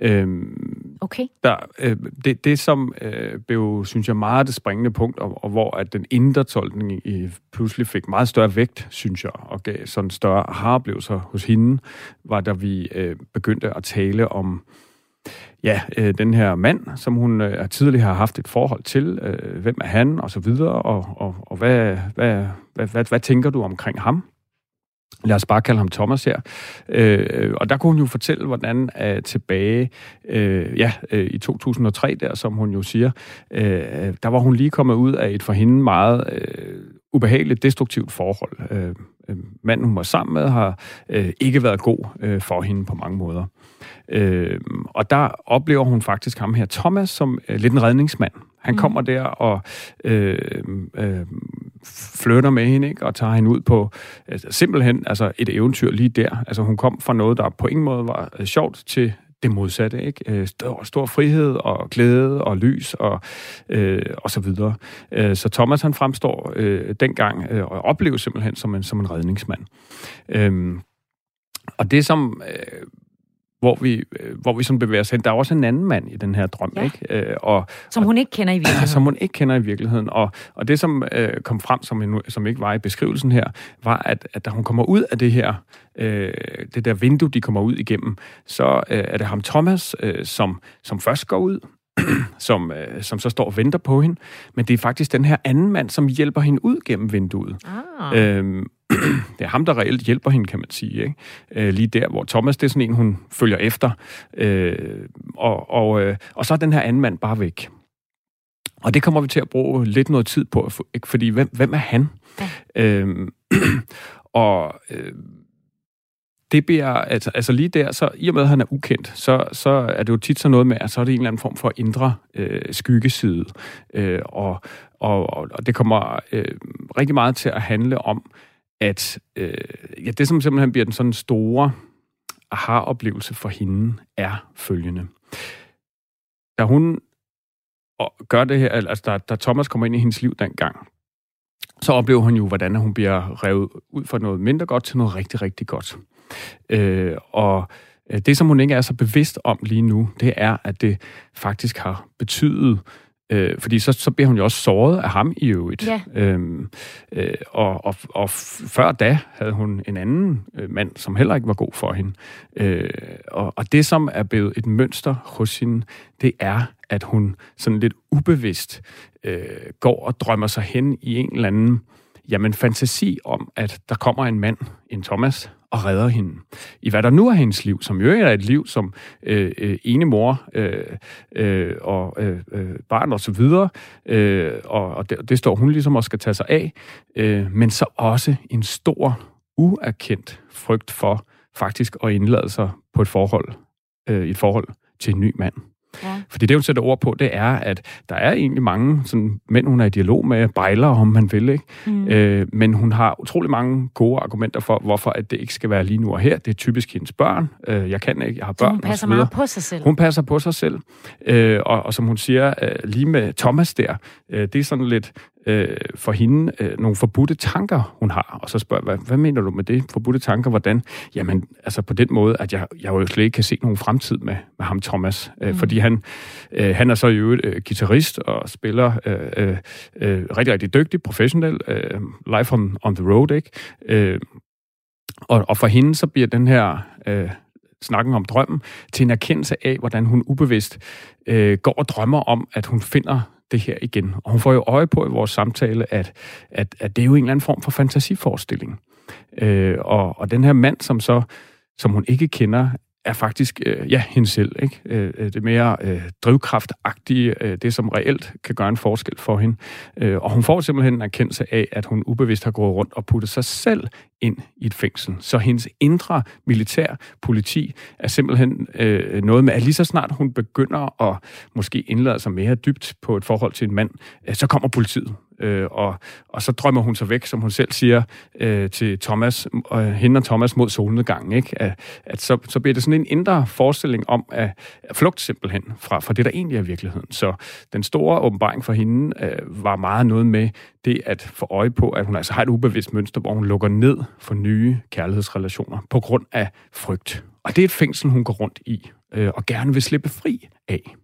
Øhm, okay. Der, øh, det, det, som øh, blev, synes jeg, meget det springende punkt, og, og hvor at den indre tolkning i, pludselig fik meget større vægt, synes jeg, og gav sådan større aha-oplevelser hos hende, var da vi øh, begyndte at tale om ja, øh, den her mand, som hun øh, tidligere har haft et forhold til. Øh, hvem er han, og så videre, og, og, og hvad, hvad, hvad, hvad, hvad tænker du omkring ham? Lad os bare kalde ham Thomas her. Øh, og der kunne hun jo fortælle, hvordan øh, tilbage øh, ja, øh, i 2003, der som hun jo siger, øh, der var hun lige kommet ud af et for hende meget øh, ubehageligt, destruktivt forhold. Øh, øh, manden, hun var sammen med, har øh, ikke været god øh, for hende på mange måder. Øh, og der oplever hun faktisk ham her, Thomas, som øh, lidt en redningsmand. Han mm. kommer der og øh, øh, flytter med hende, ikke? og tager hende ud på altså, simpelthen altså, et eventyr lige der. Altså hun kom fra noget, der på ingen måde var øh, sjovt, til det modsatte, ikke? Øh, stor, stor frihed og glæde og lys og, øh, og så videre. Øh, så Thomas han fremstår øh, dengang øh, og opleves simpelthen som en, som en redningsmand. Øhm, og det som øh, hvor vi, øh, hvor vi sådan bevæger os hen. Der er også en anden mand i den her drøm, ja. ikke? Øh, og, som hun ikke kender i virkeligheden. [laughs] Som hun ikke kender i virkeligheden. Og, og det, som øh, kom frem, som, en, som ikke var i beskrivelsen her, var, at, at da hun kommer ud af det her, øh, det der vindue, de kommer ud igennem, så øh, er det ham Thomas, øh, som, som først går ud, [clears throat] som, øh, som så står og venter på hende. Men det er faktisk den her anden mand, som hjælper hende ud gennem vinduet. Ah. Øhm, det er ham, der reelt hjælper hende, kan man sige. Ikke? Øh, lige der, hvor Thomas, det er sådan en, hun følger efter. Øh, og, og, øh, og så er den her anden mand bare væk. Og det kommer vi til at bruge lidt noget tid på, ikke? fordi hvem, hvem er han? Ja. Øhm, [clears throat] og øh, det bliver, altså, altså lige der, så i og med, at han er ukendt, så, så er det jo tit så noget med, at så er det en eller anden form for indre øh, skyggeside. Øh, og, og, og det kommer øh, rigtig meget til at handle om, at øh, ja, det, som simpelthen bliver den sådan store aha-oplevelse for hende, er følgende. Da hun gør det her, altså da, da Thomas kommer ind i hendes liv dengang, så oplever hun jo, hvordan hun bliver revet ud fra noget mindre godt til noget rigtig, rigtig godt. Øh, og øh, det, som hun ikke er så bevidst om lige nu, det er, at det faktisk har betydet Øh, fordi så, så bliver hun jo også såret af ham i øvrigt. Ja. Øhm, øh, og, og, og før da havde hun en anden øh, mand, som heller ikke var god for hende. Øh, og, og det, som er blevet et mønster hos hende, det er, at hun sådan lidt ubevidst øh, går og drømmer sig hen i en eller anden jamen, fantasi om, at der kommer en mand, en Thomas, og redder hende. I hvad der nu er hendes liv, som jo er et liv som øh, øh, ene mor øh, øh, og øh, øh, barn og så videre, øh, og, og det, det står hun ligesom og skal tage sig af, øh, men så også en stor, uerkendt frygt for faktisk at indlade sig på et forhold, øh, et forhold til en ny mand. Ja. Fordi det, hun sætter ord på, det er, at der er egentlig mange sådan, mænd, hun er i dialog med, bejler, om man vil, ikke? Mm. Øh, men hun har utrolig mange gode argumenter for, hvorfor at det ikke skal være lige nu og her. Det er typisk hendes børn. Øh, jeg kan ikke, jeg har børn. Så hun passer meget på sig selv. Hun passer på sig selv. Øh, og, og som hun siger, øh, lige med Thomas der, øh, det er sådan lidt, øh, for hende øh, nogle forbudte tanker, hun har. Og så spørger hvad, hvad mener du med det? Forbudte tanker, hvordan? Jamen, altså på den måde, at jeg, jeg jo slet ikke kan se nogen fremtid med, med ham, Thomas. Øh, mm. Fordi han, øh, han er så jo øvrigt øh, guitarist og spiller øh, øh, øh, rigtig, rigtig dygtig, professionel, øh, live on, on the road, ikke? Øh, Og, og for hende så bliver den her øh, snakken om drømmen til en erkendelse af, hvordan hun ubevidst øh, går og drømmer om, at hun finder det her igen. Og hun får jo øje på i vores samtale, at, at, at det er jo en eller anden form for fantasiforestilling. Øh, og, og den her mand, som så som hun ikke kender, er faktisk, øh, ja, hende selv. Ikke? Øh, øh, det mere øh, drivkraftagtige, øh, det som reelt kan gøre en forskel for hende. Øh, og hun får simpelthen en erkendelse af, at hun ubevidst har gået rundt og puttet sig selv ind i et fængsel. Så hendes indre militær politi er simpelthen øh, noget med, at lige så snart hun begynder at måske indlade sig mere dybt på et forhold til en mand, øh, så kommer politiet. Øh, og, og så drømmer hun sig væk, som hun selv siger, øh, til Thomas, øh, hende og Thomas mod solnedgangen. Ikke? At, at så, så bliver det sådan en indre forestilling om at, at flugt simpelthen fra, fra det, der egentlig er virkeligheden. Så den store åbenbaring for hende øh, var meget noget med det at få øje på, at hun altså har et ubevidst mønster, hvor hun lukker ned for nye kærlighedsrelationer på grund af frygt. Og det er et fængsel, hun går rundt i øh, og gerne vil slippe fri af.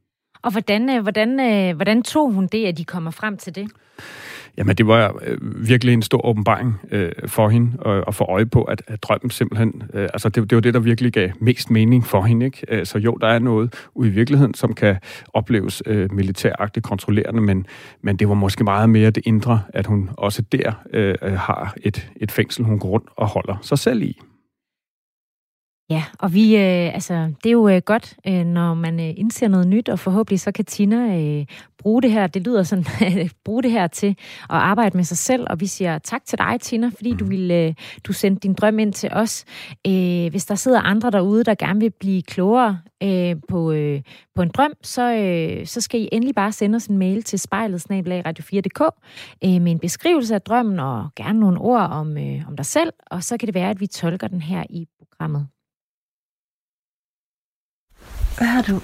Og hvordan, øh, hvordan, øh, hvordan tog hun det, at de kommer frem til det? Jamen, det var øh, virkelig en stor åbenbaring øh, for hende at, at få øje på, at, at drømmen simpelthen... Øh, altså, det, det var det, der virkelig gav mest mening for hende, ikke? Øh, så jo, der er noget ude i virkeligheden, som kan opleves øh, militæragtigt kontrollerende, men, men det var måske meget mere det indre, at hun også der øh, har et, et fængsel, hun går rundt og holder sig selv i. Ja, og vi, øh, altså, det er jo øh, godt, øh, når man øh, indser noget nyt, og forhåbentlig så kan Tina øh, bruge det her, det lyder sådan, [laughs] bruge det her til at arbejde med sig selv, og vi siger tak til dig, Tina, fordi du mhm. vil, øh, du sendte din drøm ind til os. Øh, hvis der sidder andre derude, der gerne vil blive klogere øh, på, øh, på en drøm, så, øh, så skal I endelig bare sende os en mail til spejlet radio4.dk øh, med en beskrivelse af drømmen, og gerne nogle ord om, øh, om dig selv, og så kan det være, at vi tolker den her i programmet. Hvad har du,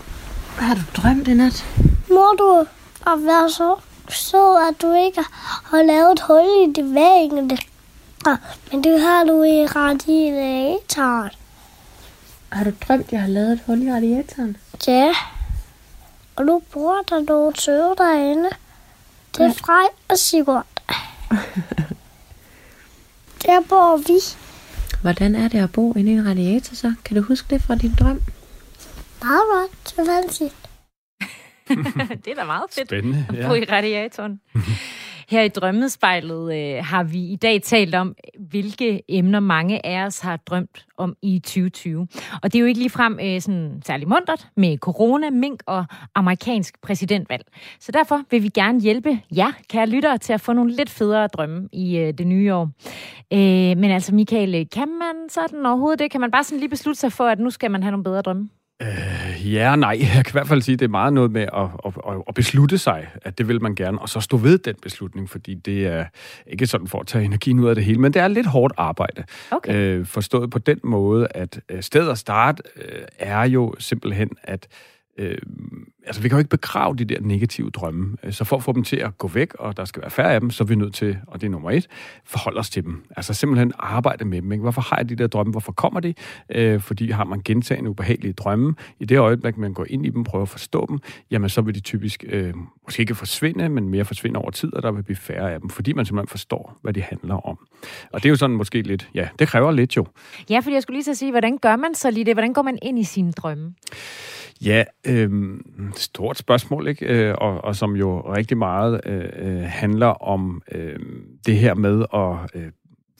hvad har du drømt i nat? Må du at være så så at du ikke har lavet et hul i det væggene. Men det har du i radiatoren. Har du drømt, at jeg har lavet et hul i radiatoren? Ja. Og nu bor der nogle tøve derinde. Det er Frej og Sigurd. [laughs] Der bor vi. Hvordan er det at bo inde i en radiator så? Kan du huske det fra din drøm? Meget godt, det er fancy. det er da meget fedt Spændende, at bo i radiatoren. [laughs] Her i Drømmespejlet øh, har vi i dag talt om, hvilke emner mange af os har drømt om i 2020. Og det er jo ikke ligefrem øh, sådan særlig mundret med corona, mink og amerikansk præsidentvalg. Så derfor vil vi gerne hjælpe jer, kære lyttere, til at få nogle lidt federe drømme i øh, det nye år. Øh, men altså, Michael, kan man sådan overhovedet det? Kan man bare sådan lige beslutte sig for, at nu skal man have nogle bedre drømme? Øh, ja nej. Jeg kan i hvert fald sige, at det er meget noget med at, at, at beslutte sig, at det vil man gerne, og så stå ved den beslutning, fordi det er ikke sådan for at tage energien ud af det hele, men det er lidt hårdt arbejde. Okay. Øh, forstået på den måde, at øh, stedet at starte øh, er jo simpelthen, at øh, altså vi kan jo ikke begrave de der negative drømme. Øh, så for at få dem til at gå væk, og der skal være færre af dem, så er vi nødt til, og det er nummer et, forholde os til dem. Altså simpelthen arbejde med dem. Ikke? Hvorfor har jeg de der drømme? Hvorfor kommer de? Øh, fordi har man gentagende ubehagelige drømme, i det øjeblik, man går ind i dem, prøver at forstå dem, jamen så vil de typisk øh, måske ikke forsvinde, men mere forsvinde over tid, og der vil blive færre af dem, fordi man simpelthen forstår, hvad de handler om. Og det er jo sådan måske lidt, ja, det kræver lidt jo. Ja, fordi jeg skulle lige så sige, hvordan gør man så lige det? Hvordan går man ind i sine drømme? Ja, øh, stort spørgsmål, ikke? Øh, og, og som jo rigtig meget øh, øh, handler om øh, det her med at øh,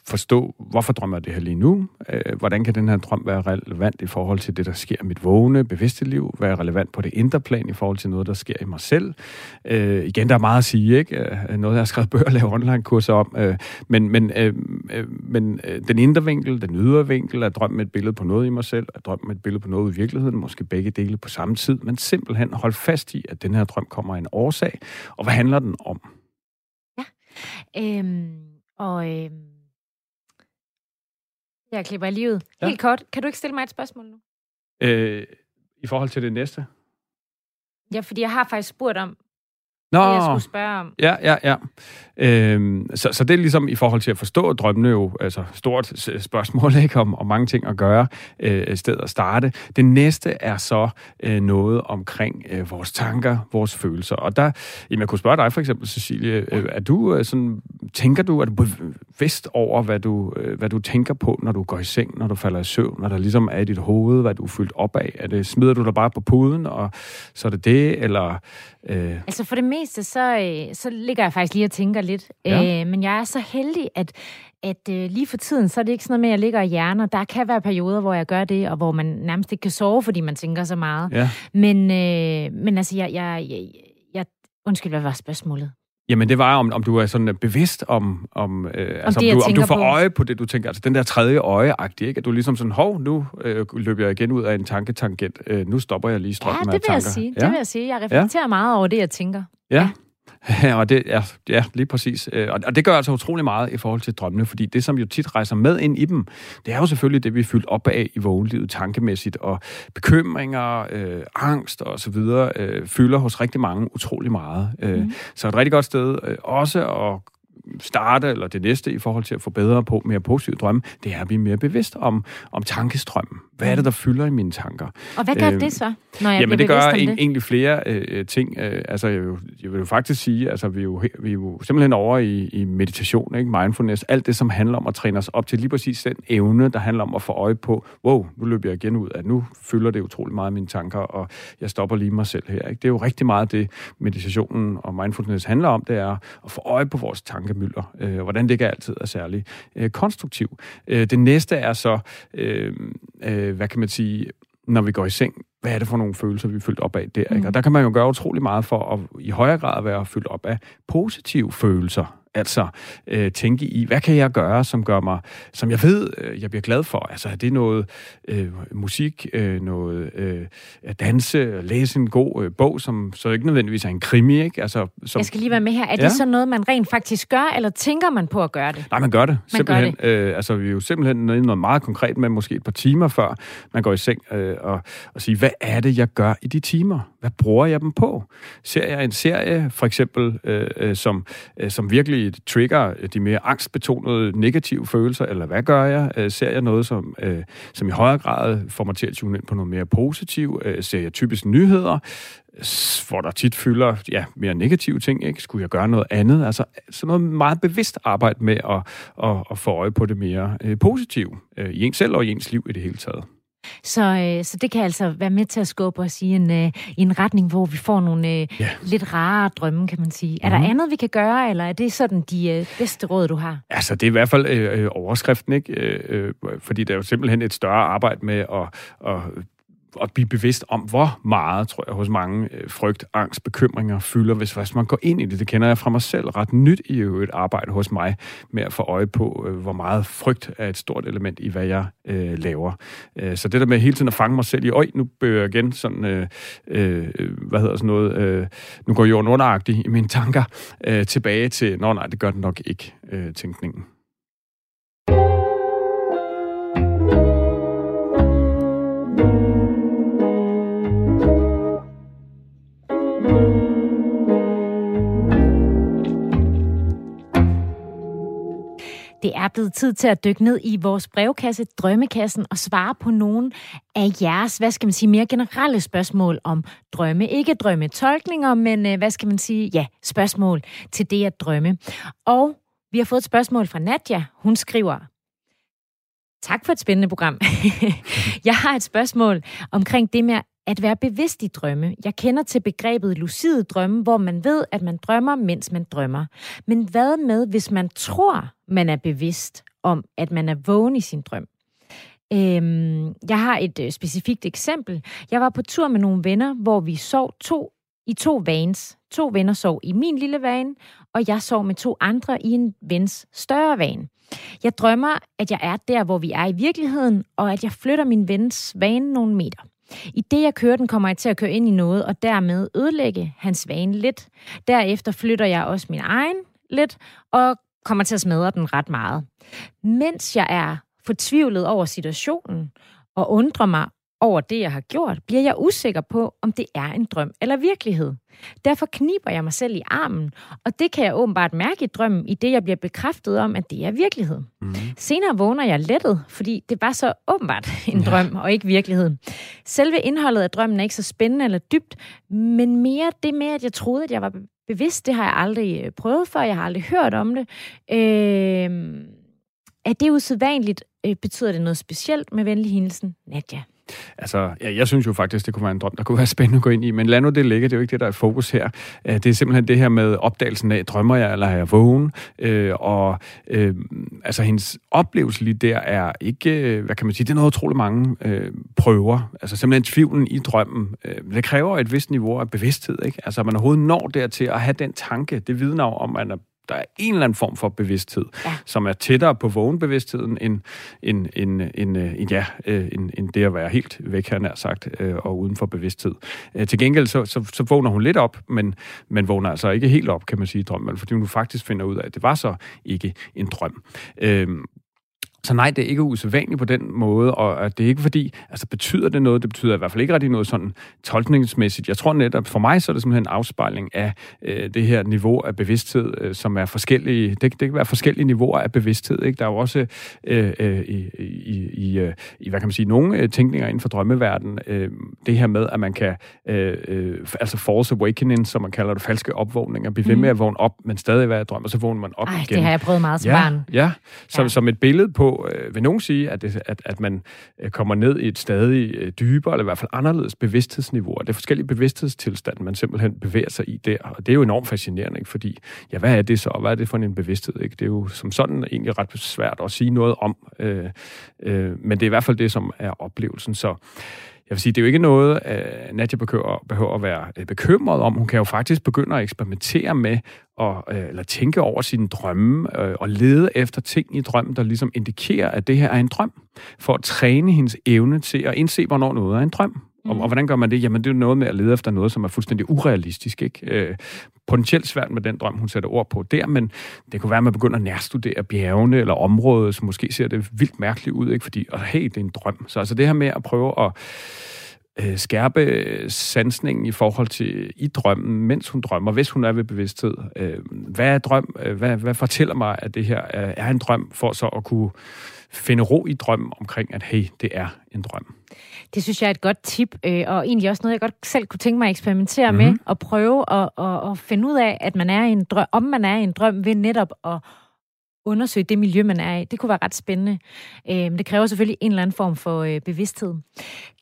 forstå, hvorfor drømmer jeg det her lige nu? Øh, hvordan kan den her drøm være relevant i forhold til det, der sker i mit vågne, bevidste liv? Være relevant på det indre plan i forhold til noget, der sker i mig selv? Øh, igen, der er meget at sige, ikke? Øh, noget, jeg har skrevet bøger og lavet online-kurser om. Øh, men men, øh, øh, men øh, den indre vinkel, den ydre vinkel, er drømme et billede på noget i mig selv, er drømme et billede på noget i virkeligheden, måske begge dele på samme tid, men simpelthen holde fast i, at den her drøm kommer af en årsag. Og hvad handler den om? Ja, øhm, og... Øhm jeg klipper i livet. Ja. Helt kort, kan du ikke stille mig et spørgsmål nu? Øh, I forhold til det næste? Ja, fordi jeg har faktisk spurgt om, Nå, det, jeg skulle spørge om. Ja, ja, ja. Øhm, så, så det er ligesom i forhold til at forstå drømmene jo, altså stort spørgsmål, [laughs] ikke, om, om mange ting at gøre, øh, sted at starte. Det næste er så øh, noget omkring øh, vores tanker, vores følelser. Og der, jamen, jeg kunne spørge dig for eksempel, Cecilie, øh, er du øh, sådan tænker du, er du bevidst over, hvad du, øh, hvad du tænker på, når du går i seng, når du falder i søvn, når der ligesom er i dit hoved, hvad du er fyldt op af? Er det, smider du dig bare på puden, og så er det det, eller... Øh... Altså for det meste, så, øh, så ligger jeg faktisk lige og tænker lidt. Ja. Øh, men jeg er så heldig, at at øh, lige for tiden, så er det ikke sådan noget med, at jeg ligger i hjerner. Der kan være perioder, hvor jeg gør det, og hvor man nærmest ikke kan sove, fordi man tænker så meget. Ja. Men, øh, men altså, jeg, jeg, jeg, jeg... Undskyld, hvad var spørgsmålet? Jamen, det var, om, om du er sådan bevidst om, om, øh, om, altså, det, om, du, om du får på. øje på det, du tænker. Altså den der tredje øje ikke? At du ligesom sådan, hov, nu øh, løber jeg igen ud af en tanketangent. Øh, nu stopper jeg lige strømmen ja, det vil jeg sige. Ja? Det vil jeg sige. Jeg reflekterer ja. meget over det, jeg tænker. Ja. ja. [laughs] og det, ja, ja, lige præcis. Øh, og det gør altså utrolig meget i forhold til drømmene, fordi det, som jo tit rejser med ind i dem, det er jo selvfølgelig det, vi er fyldt op af i vågenlivet tankemæssigt, og bekymringer, øh, angst og så videre, øh, fylder hos rigtig mange utrolig meget. Mm. Så et rigtig godt sted øh, også at starte, eller det næste i forhold til at få bedre på mere positive drømme, det er at blive mere bevidst om, om tankestrømmen. Hvad er det, der fylder i mine tanker? Og hvad gør øh, det så, når jeg jamen, det gør en, det? egentlig flere øh, ting. Øh, altså, jeg vil, jeg vil jo faktisk sige, altså, vi er jo, vi er jo simpelthen over i, i meditation, ikke? mindfulness, alt det, som handler om at træne os op til lige præcis den evne, der handler om at få øje på, wow, nu løber jeg igen ud af, nu fylder det utrolig meget mine tanker, og jeg stopper lige mig selv her. Ikke? Det er jo rigtig meget det, meditationen og mindfulness handler om, det er at få øje på vores tankemøller, øh, hvordan det ikke altid er særlig øh, konstruktiv. Øh, det næste er så, øh, øh, hvad kan man sige, når vi går i seng, hvad er det for nogle følelser, vi er fyldt op af der? Ikke? Mm. Og der kan man jo gøre utrolig meget for at i højere grad være fyldt op af positive følelser. Altså øh, tænke i, hvad kan jeg gøre, som gør mig, som jeg ved, øh, jeg bliver glad for. Altså er det noget øh, musik, øh, noget øh, at danse, læse en god øh, bog, som så ikke nødvendigvis er en krimi, ikke? Altså, som, jeg skal lige være med her. Er ja? det så noget, man rent faktisk gør, eller tænker man på at gøre det? Nej, man gør det. Man simpelthen. Gør det. Øh, altså vi er jo simpelthen noget meget konkret med, måske et par timer før man går i seng, øh, og, og sige, hvad er det, jeg gør i de timer? Hvad bruger jeg dem på? Ser jeg en serie, for eksempel, øh, øh, som, øh, som virkelig trigger øh, de mere angstbetonede negative følelser, eller hvad gør jeg? Øh, ser jeg noget, som, øh, som i højere grad får mig til at tune ind på noget mere positivt? Øh, ser jeg typisk nyheder, hvor der tit fylder ja, mere negative ting? Ikke? Skulle jeg gøre noget andet? Altså sådan noget meget bevidst arbejde med at, at, at få øje på det mere øh, positive øh, i ens selv og i ens liv i det hele taget. Så, øh, så det kan altså være med til at skubbe os i en, øh, i en retning, hvor vi får nogle øh, ja. lidt rare drømme, kan man sige. Er mm. der mhm. andet, vi kan gøre, eller er det sådan de øh, bedste råd, du har? Altså, det er i hvert fald øh, øh overskriften, ikke? Øh, øh, fordi det er jo simpelthen et større arbejde med at, at at blive bevidst om, hvor meget, tror jeg, hos mange øh, frygt, angst, bekymringer fylder, hvis, hvis man går ind i det. Det kender jeg fra mig selv ret nyt i et arbejde hos mig med at få øje på, øh, hvor meget frygt er et stort element i, hvad jeg øh, laver. Øh, så det der med hele tiden at fange mig selv i, øj, nu bøger jeg igen sådan, øh, øh, øh, hvad hedder sådan noget, øh, nu går jorden underagtigt i mine tanker, øh, tilbage til, nå nej, det gør den nok ikke, øh, tænkningen. Det er blevet tid til at dykke ned i vores brevkasse, Drømmekassen, og svare på nogle af jeres, hvad skal man sige, mere generelle spørgsmål om drømme. Ikke drømme tolkninger, men øh, hvad skal man sige, ja, spørgsmål til det at drømme. Og vi har fået et spørgsmål fra Nadja. Hun skriver, Tak for et spændende program. [laughs] jeg har et spørgsmål omkring det med at være bevidst i drømme. Jeg kender til begrebet lucide drømme, hvor man ved, at man drømmer, mens man drømmer. Men hvad med, hvis man tror, man er bevidst om, at man er vågen i sin drøm? Øhm, jeg har et øh, specifikt eksempel. Jeg var på tur med nogle venner, hvor vi sov to i to vans. To venner sov i min lille van, og jeg sov med to andre i en vens større van. Jeg drømmer, at jeg er der, hvor vi er i virkeligheden, og at jeg flytter min vens van nogle meter. I det, jeg kører den, kommer jeg til at køre ind i noget, og dermed ødelægge hans vane lidt. Derefter flytter jeg også min egen lidt, og kommer til at smadre den ret meget. Mens jeg er fortvivlet over situationen, og undrer mig over det, jeg har gjort, bliver jeg usikker på, om det er en drøm eller virkelighed. Derfor kniber jeg mig selv i armen, og det kan jeg åbenbart mærke i drømmen, i det jeg bliver bekræftet om, at det er virkelighed. Mm. Senere vågner jeg lettet, fordi det var så åbenbart en drøm og ikke virkelighed. Selve indholdet af drømmen er ikke så spændende eller dybt, men mere det med, at jeg troede, at jeg var bevidst, det har jeg aldrig øh, prøvet før, jeg har aldrig hørt om det. Øh, er det usædvanligt? Øh, betyder det noget specielt med venlig hilsen, Nadja? Altså, ja, jeg synes jo faktisk, det kunne være en drøm, der kunne [laughs] være spændende at gå ind i, men lad nu det ligge, det er jo ikke det, der er fokus her. Øh, det er simpelthen det her med opdagelsen af, drømmer jeg, eller er jeg vågen? Øh, og øh, altså, hendes oplevelse lige der er ikke, øh, hvad kan man sige, det er noget utroligt mange øh, prøver. Altså simpelthen tvivlen i drømmen. Øh, det kræver et vist niveau af bevidsthed, ikke? Altså, man overhovedet når dertil at have den tanke, det vidner om, at man er der er en eller anden form for bevidsthed, ja. som er tættere på vågenbevidstheden end, end, end, end, end, ja, øh, end, end det at være helt væk, her nær sagt, øh, og uden for bevidsthed. Øh, til gengæld så, så, så vågner hun lidt op, men, men vågner altså ikke helt op, kan man sige, i drømmen, fordi hun faktisk finder ud af, at det var så ikke en drøm. Så nej, det er ikke usædvanligt på den måde, og det er ikke fordi, altså betyder det noget? Det betyder i hvert fald ikke rigtig noget sådan tolkningsmæssigt. Jeg tror netop, for mig så er det simpelthen en afspejling af øh, det her niveau af bevidsthed, øh, som er forskellige. Det, det kan være forskellige niveauer af bevidsthed. Ikke? Der er jo også øh, øh, i, i, i, øh, i, hvad kan man sige, nogle øh, tænkninger inden for drømmeverdenen, øh, det her med, at man kan, øh, øh, altså false awakening, som man kalder det, falske opvågninger, blive ved med mm. at vågne op, men stadig være i drøm, og så vågner man op Ej, igen. det har jeg prøvet meget som ja, barn. Ja, som, ja. som et billede på, øh, vil nogen sige, at, det, at, at man øh, kommer ned i et stadig øh, dybere, eller i hvert fald anderledes bevidsthedsniveau. Og det er forskellige bevidsthedstilstande, man simpelthen bevæger sig i der. Og det er jo enormt fascinerende, ikke? fordi, ja, hvad er det så? Hvad er det for en bevidsthed? Ikke? Det er jo som sådan egentlig ret svært at sige noget om. Øh, øh, men det er i hvert fald det, som er oplevelsen. Så jeg vil sige, det er jo ikke noget, øh, at Nadia behøver, behøver at være uh, bekymret om. Hun kan jo faktisk begynde at eksperimentere med, at, uh, eller tænke over sine drømme, uh, og lede efter ting i drømmen, der ligesom indikerer, at det her er en drøm, for at træne hendes evne til at indse, hvornår noget er en drøm. Mm. Og, og hvordan gør man det? Jamen, det er noget med at lede efter noget, som er fuldstændig urealistisk. Ikke? Øh, potentielt svært med den drøm, hun sætter ord på der, men det kunne være, at man begynder at nærstudere bjergene eller området, som måske ser det vildt mærkeligt ud, ikke? fordi, og hey, det er en drøm. Så altså det her med at prøve at øh, skærpe sansningen i forhold til i drømmen, mens hun drømmer, hvis hun er ved bevidsthed. Øh, hvad er drøm? Øh, hvad, hvad fortæller mig, at det her er en drøm, for så at kunne finde ro i drømmen omkring, at hey, det er en drøm. Det synes jeg er et godt tip, øh, og egentlig også noget, jeg godt selv kunne tænke mig at eksperimentere mm-hmm. med, og prøve at, at, at finde ud af, at man er i en drøm, om man er i en drøm, ved netop at undersøge det miljø, man er i. Det kunne være ret spændende. Øh, det kræver selvfølgelig en eller anden form for øh, bevidsthed.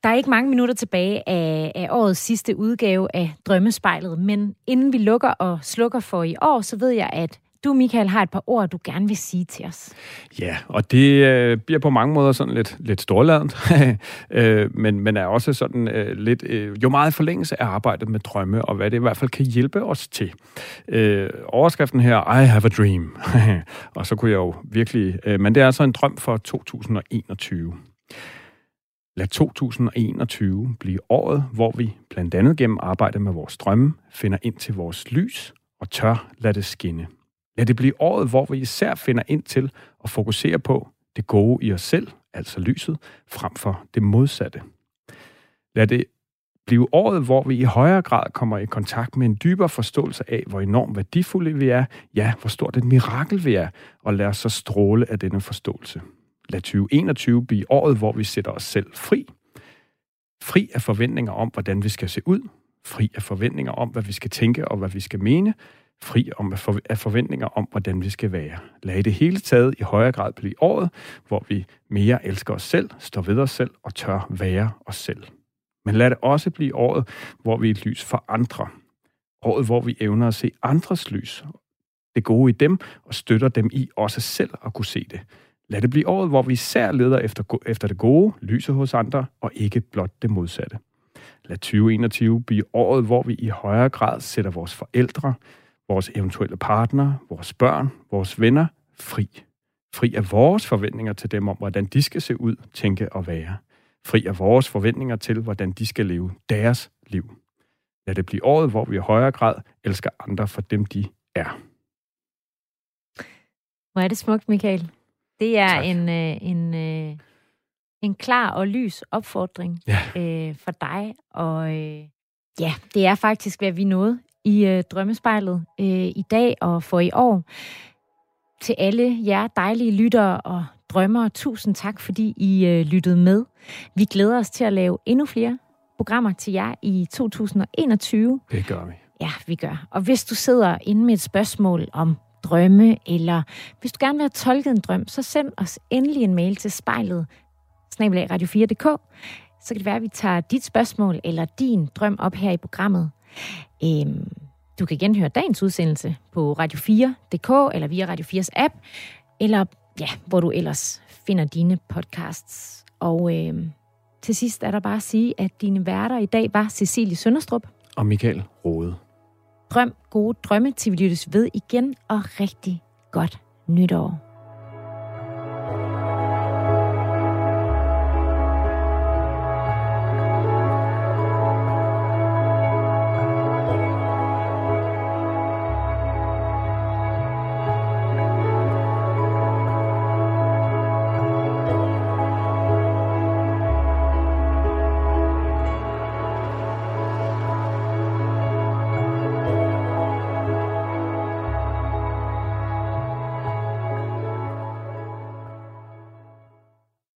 Der er ikke mange minutter tilbage af, af årets sidste udgave af Drømmespejlet, men inden vi lukker og slukker for i år, så ved jeg, at du, Michael, har et par ord, du gerne vil sige til os. Ja, og det øh, bliver på mange måder sådan lidt, lidt storladent, [laughs] øh, men, men er også sådan øh, lidt, øh, jo meget forlængelse af arbejdet med drømme, og hvad det i hvert fald kan hjælpe os til. Øh, overskriften her, I have a dream, [laughs] og så kunne jeg jo virkelig, øh, men det er altså en drøm for 2021. Lad 2021 blive året, hvor vi blandt andet gennem arbejde med vores drømme finder ind til vores lys og tør lade det skinne. Lad det blive året, hvor vi især finder ind til at fokusere på det gode i os selv, altså lyset, frem for det modsatte. Lad det blive året, hvor vi i højere grad kommer i kontakt med en dybere forståelse af, hvor enormt værdifulde vi er, ja, hvor stort et mirakel vi er, og lad os så stråle af denne forståelse. Lad 2021 blive året, hvor vi sætter os selv fri. Fri af forventninger om, hvordan vi skal se ud. Fri af forventninger om, hvad vi skal tænke og hvad vi skal mene fri om af forventninger om, hvordan vi skal være. Lad i det hele taget i højere grad blive året, hvor vi mere elsker os selv, står ved os selv og tør være os selv. Men lad det også blive året, hvor vi er et lys for andre. Året, hvor vi evner at se andres lys, det gode i dem, og støtter dem i også selv at kunne se det. Lad det blive året, hvor vi især leder efter, efter det gode, lyset hos andre, og ikke blot det modsatte. Lad 2021 blive året, hvor vi i højere grad sætter vores forældre, vores eventuelle partner, vores børn, vores venner fri. Fri af vores forventninger til dem om, hvordan de skal se ud, tænke og være. Fri af vores forventninger til, hvordan de skal leve deres liv. Lad det blive året, hvor vi i højere grad elsker andre for dem, de er. Hvor er det smukt, Michael. Det er en, øh, en, øh, en klar og lys opfordring ja. øh, for dig. Og øh, ja, det er faktisk, hvad vi nåede i øh, Drømmespejlet øh, i dag og for i år. Til alle jer dejlige lyttere og drømmere, tusind tak, fordi I øh, lyttede med. Vi glæder os til at lave endnu flere programmer til jer i 2021. Det gør vi. Ja, vi gør. Og hvis du sidder inde med et spørgsmål om drømme, eller hvis du gerne vil have tolket en drøm, så send os endelig en mail til spejlet radio4.dk. Så kan det være, at vi tager dit spørgsmål eller din drøm op her i programmet. Øhm, du kan genhøre dagens udsendelse på radio4.dk eller via Radio 4's app, eller ja, hvor du ellers finder dine podcasts. Og øhm, til sidst er der bare at sige, at dine værter i dag var Cecilie Sønderstrup. Og Michael Rode. Drøm gode drømme til vi lyttes ved igen, og rigtig godt nytår.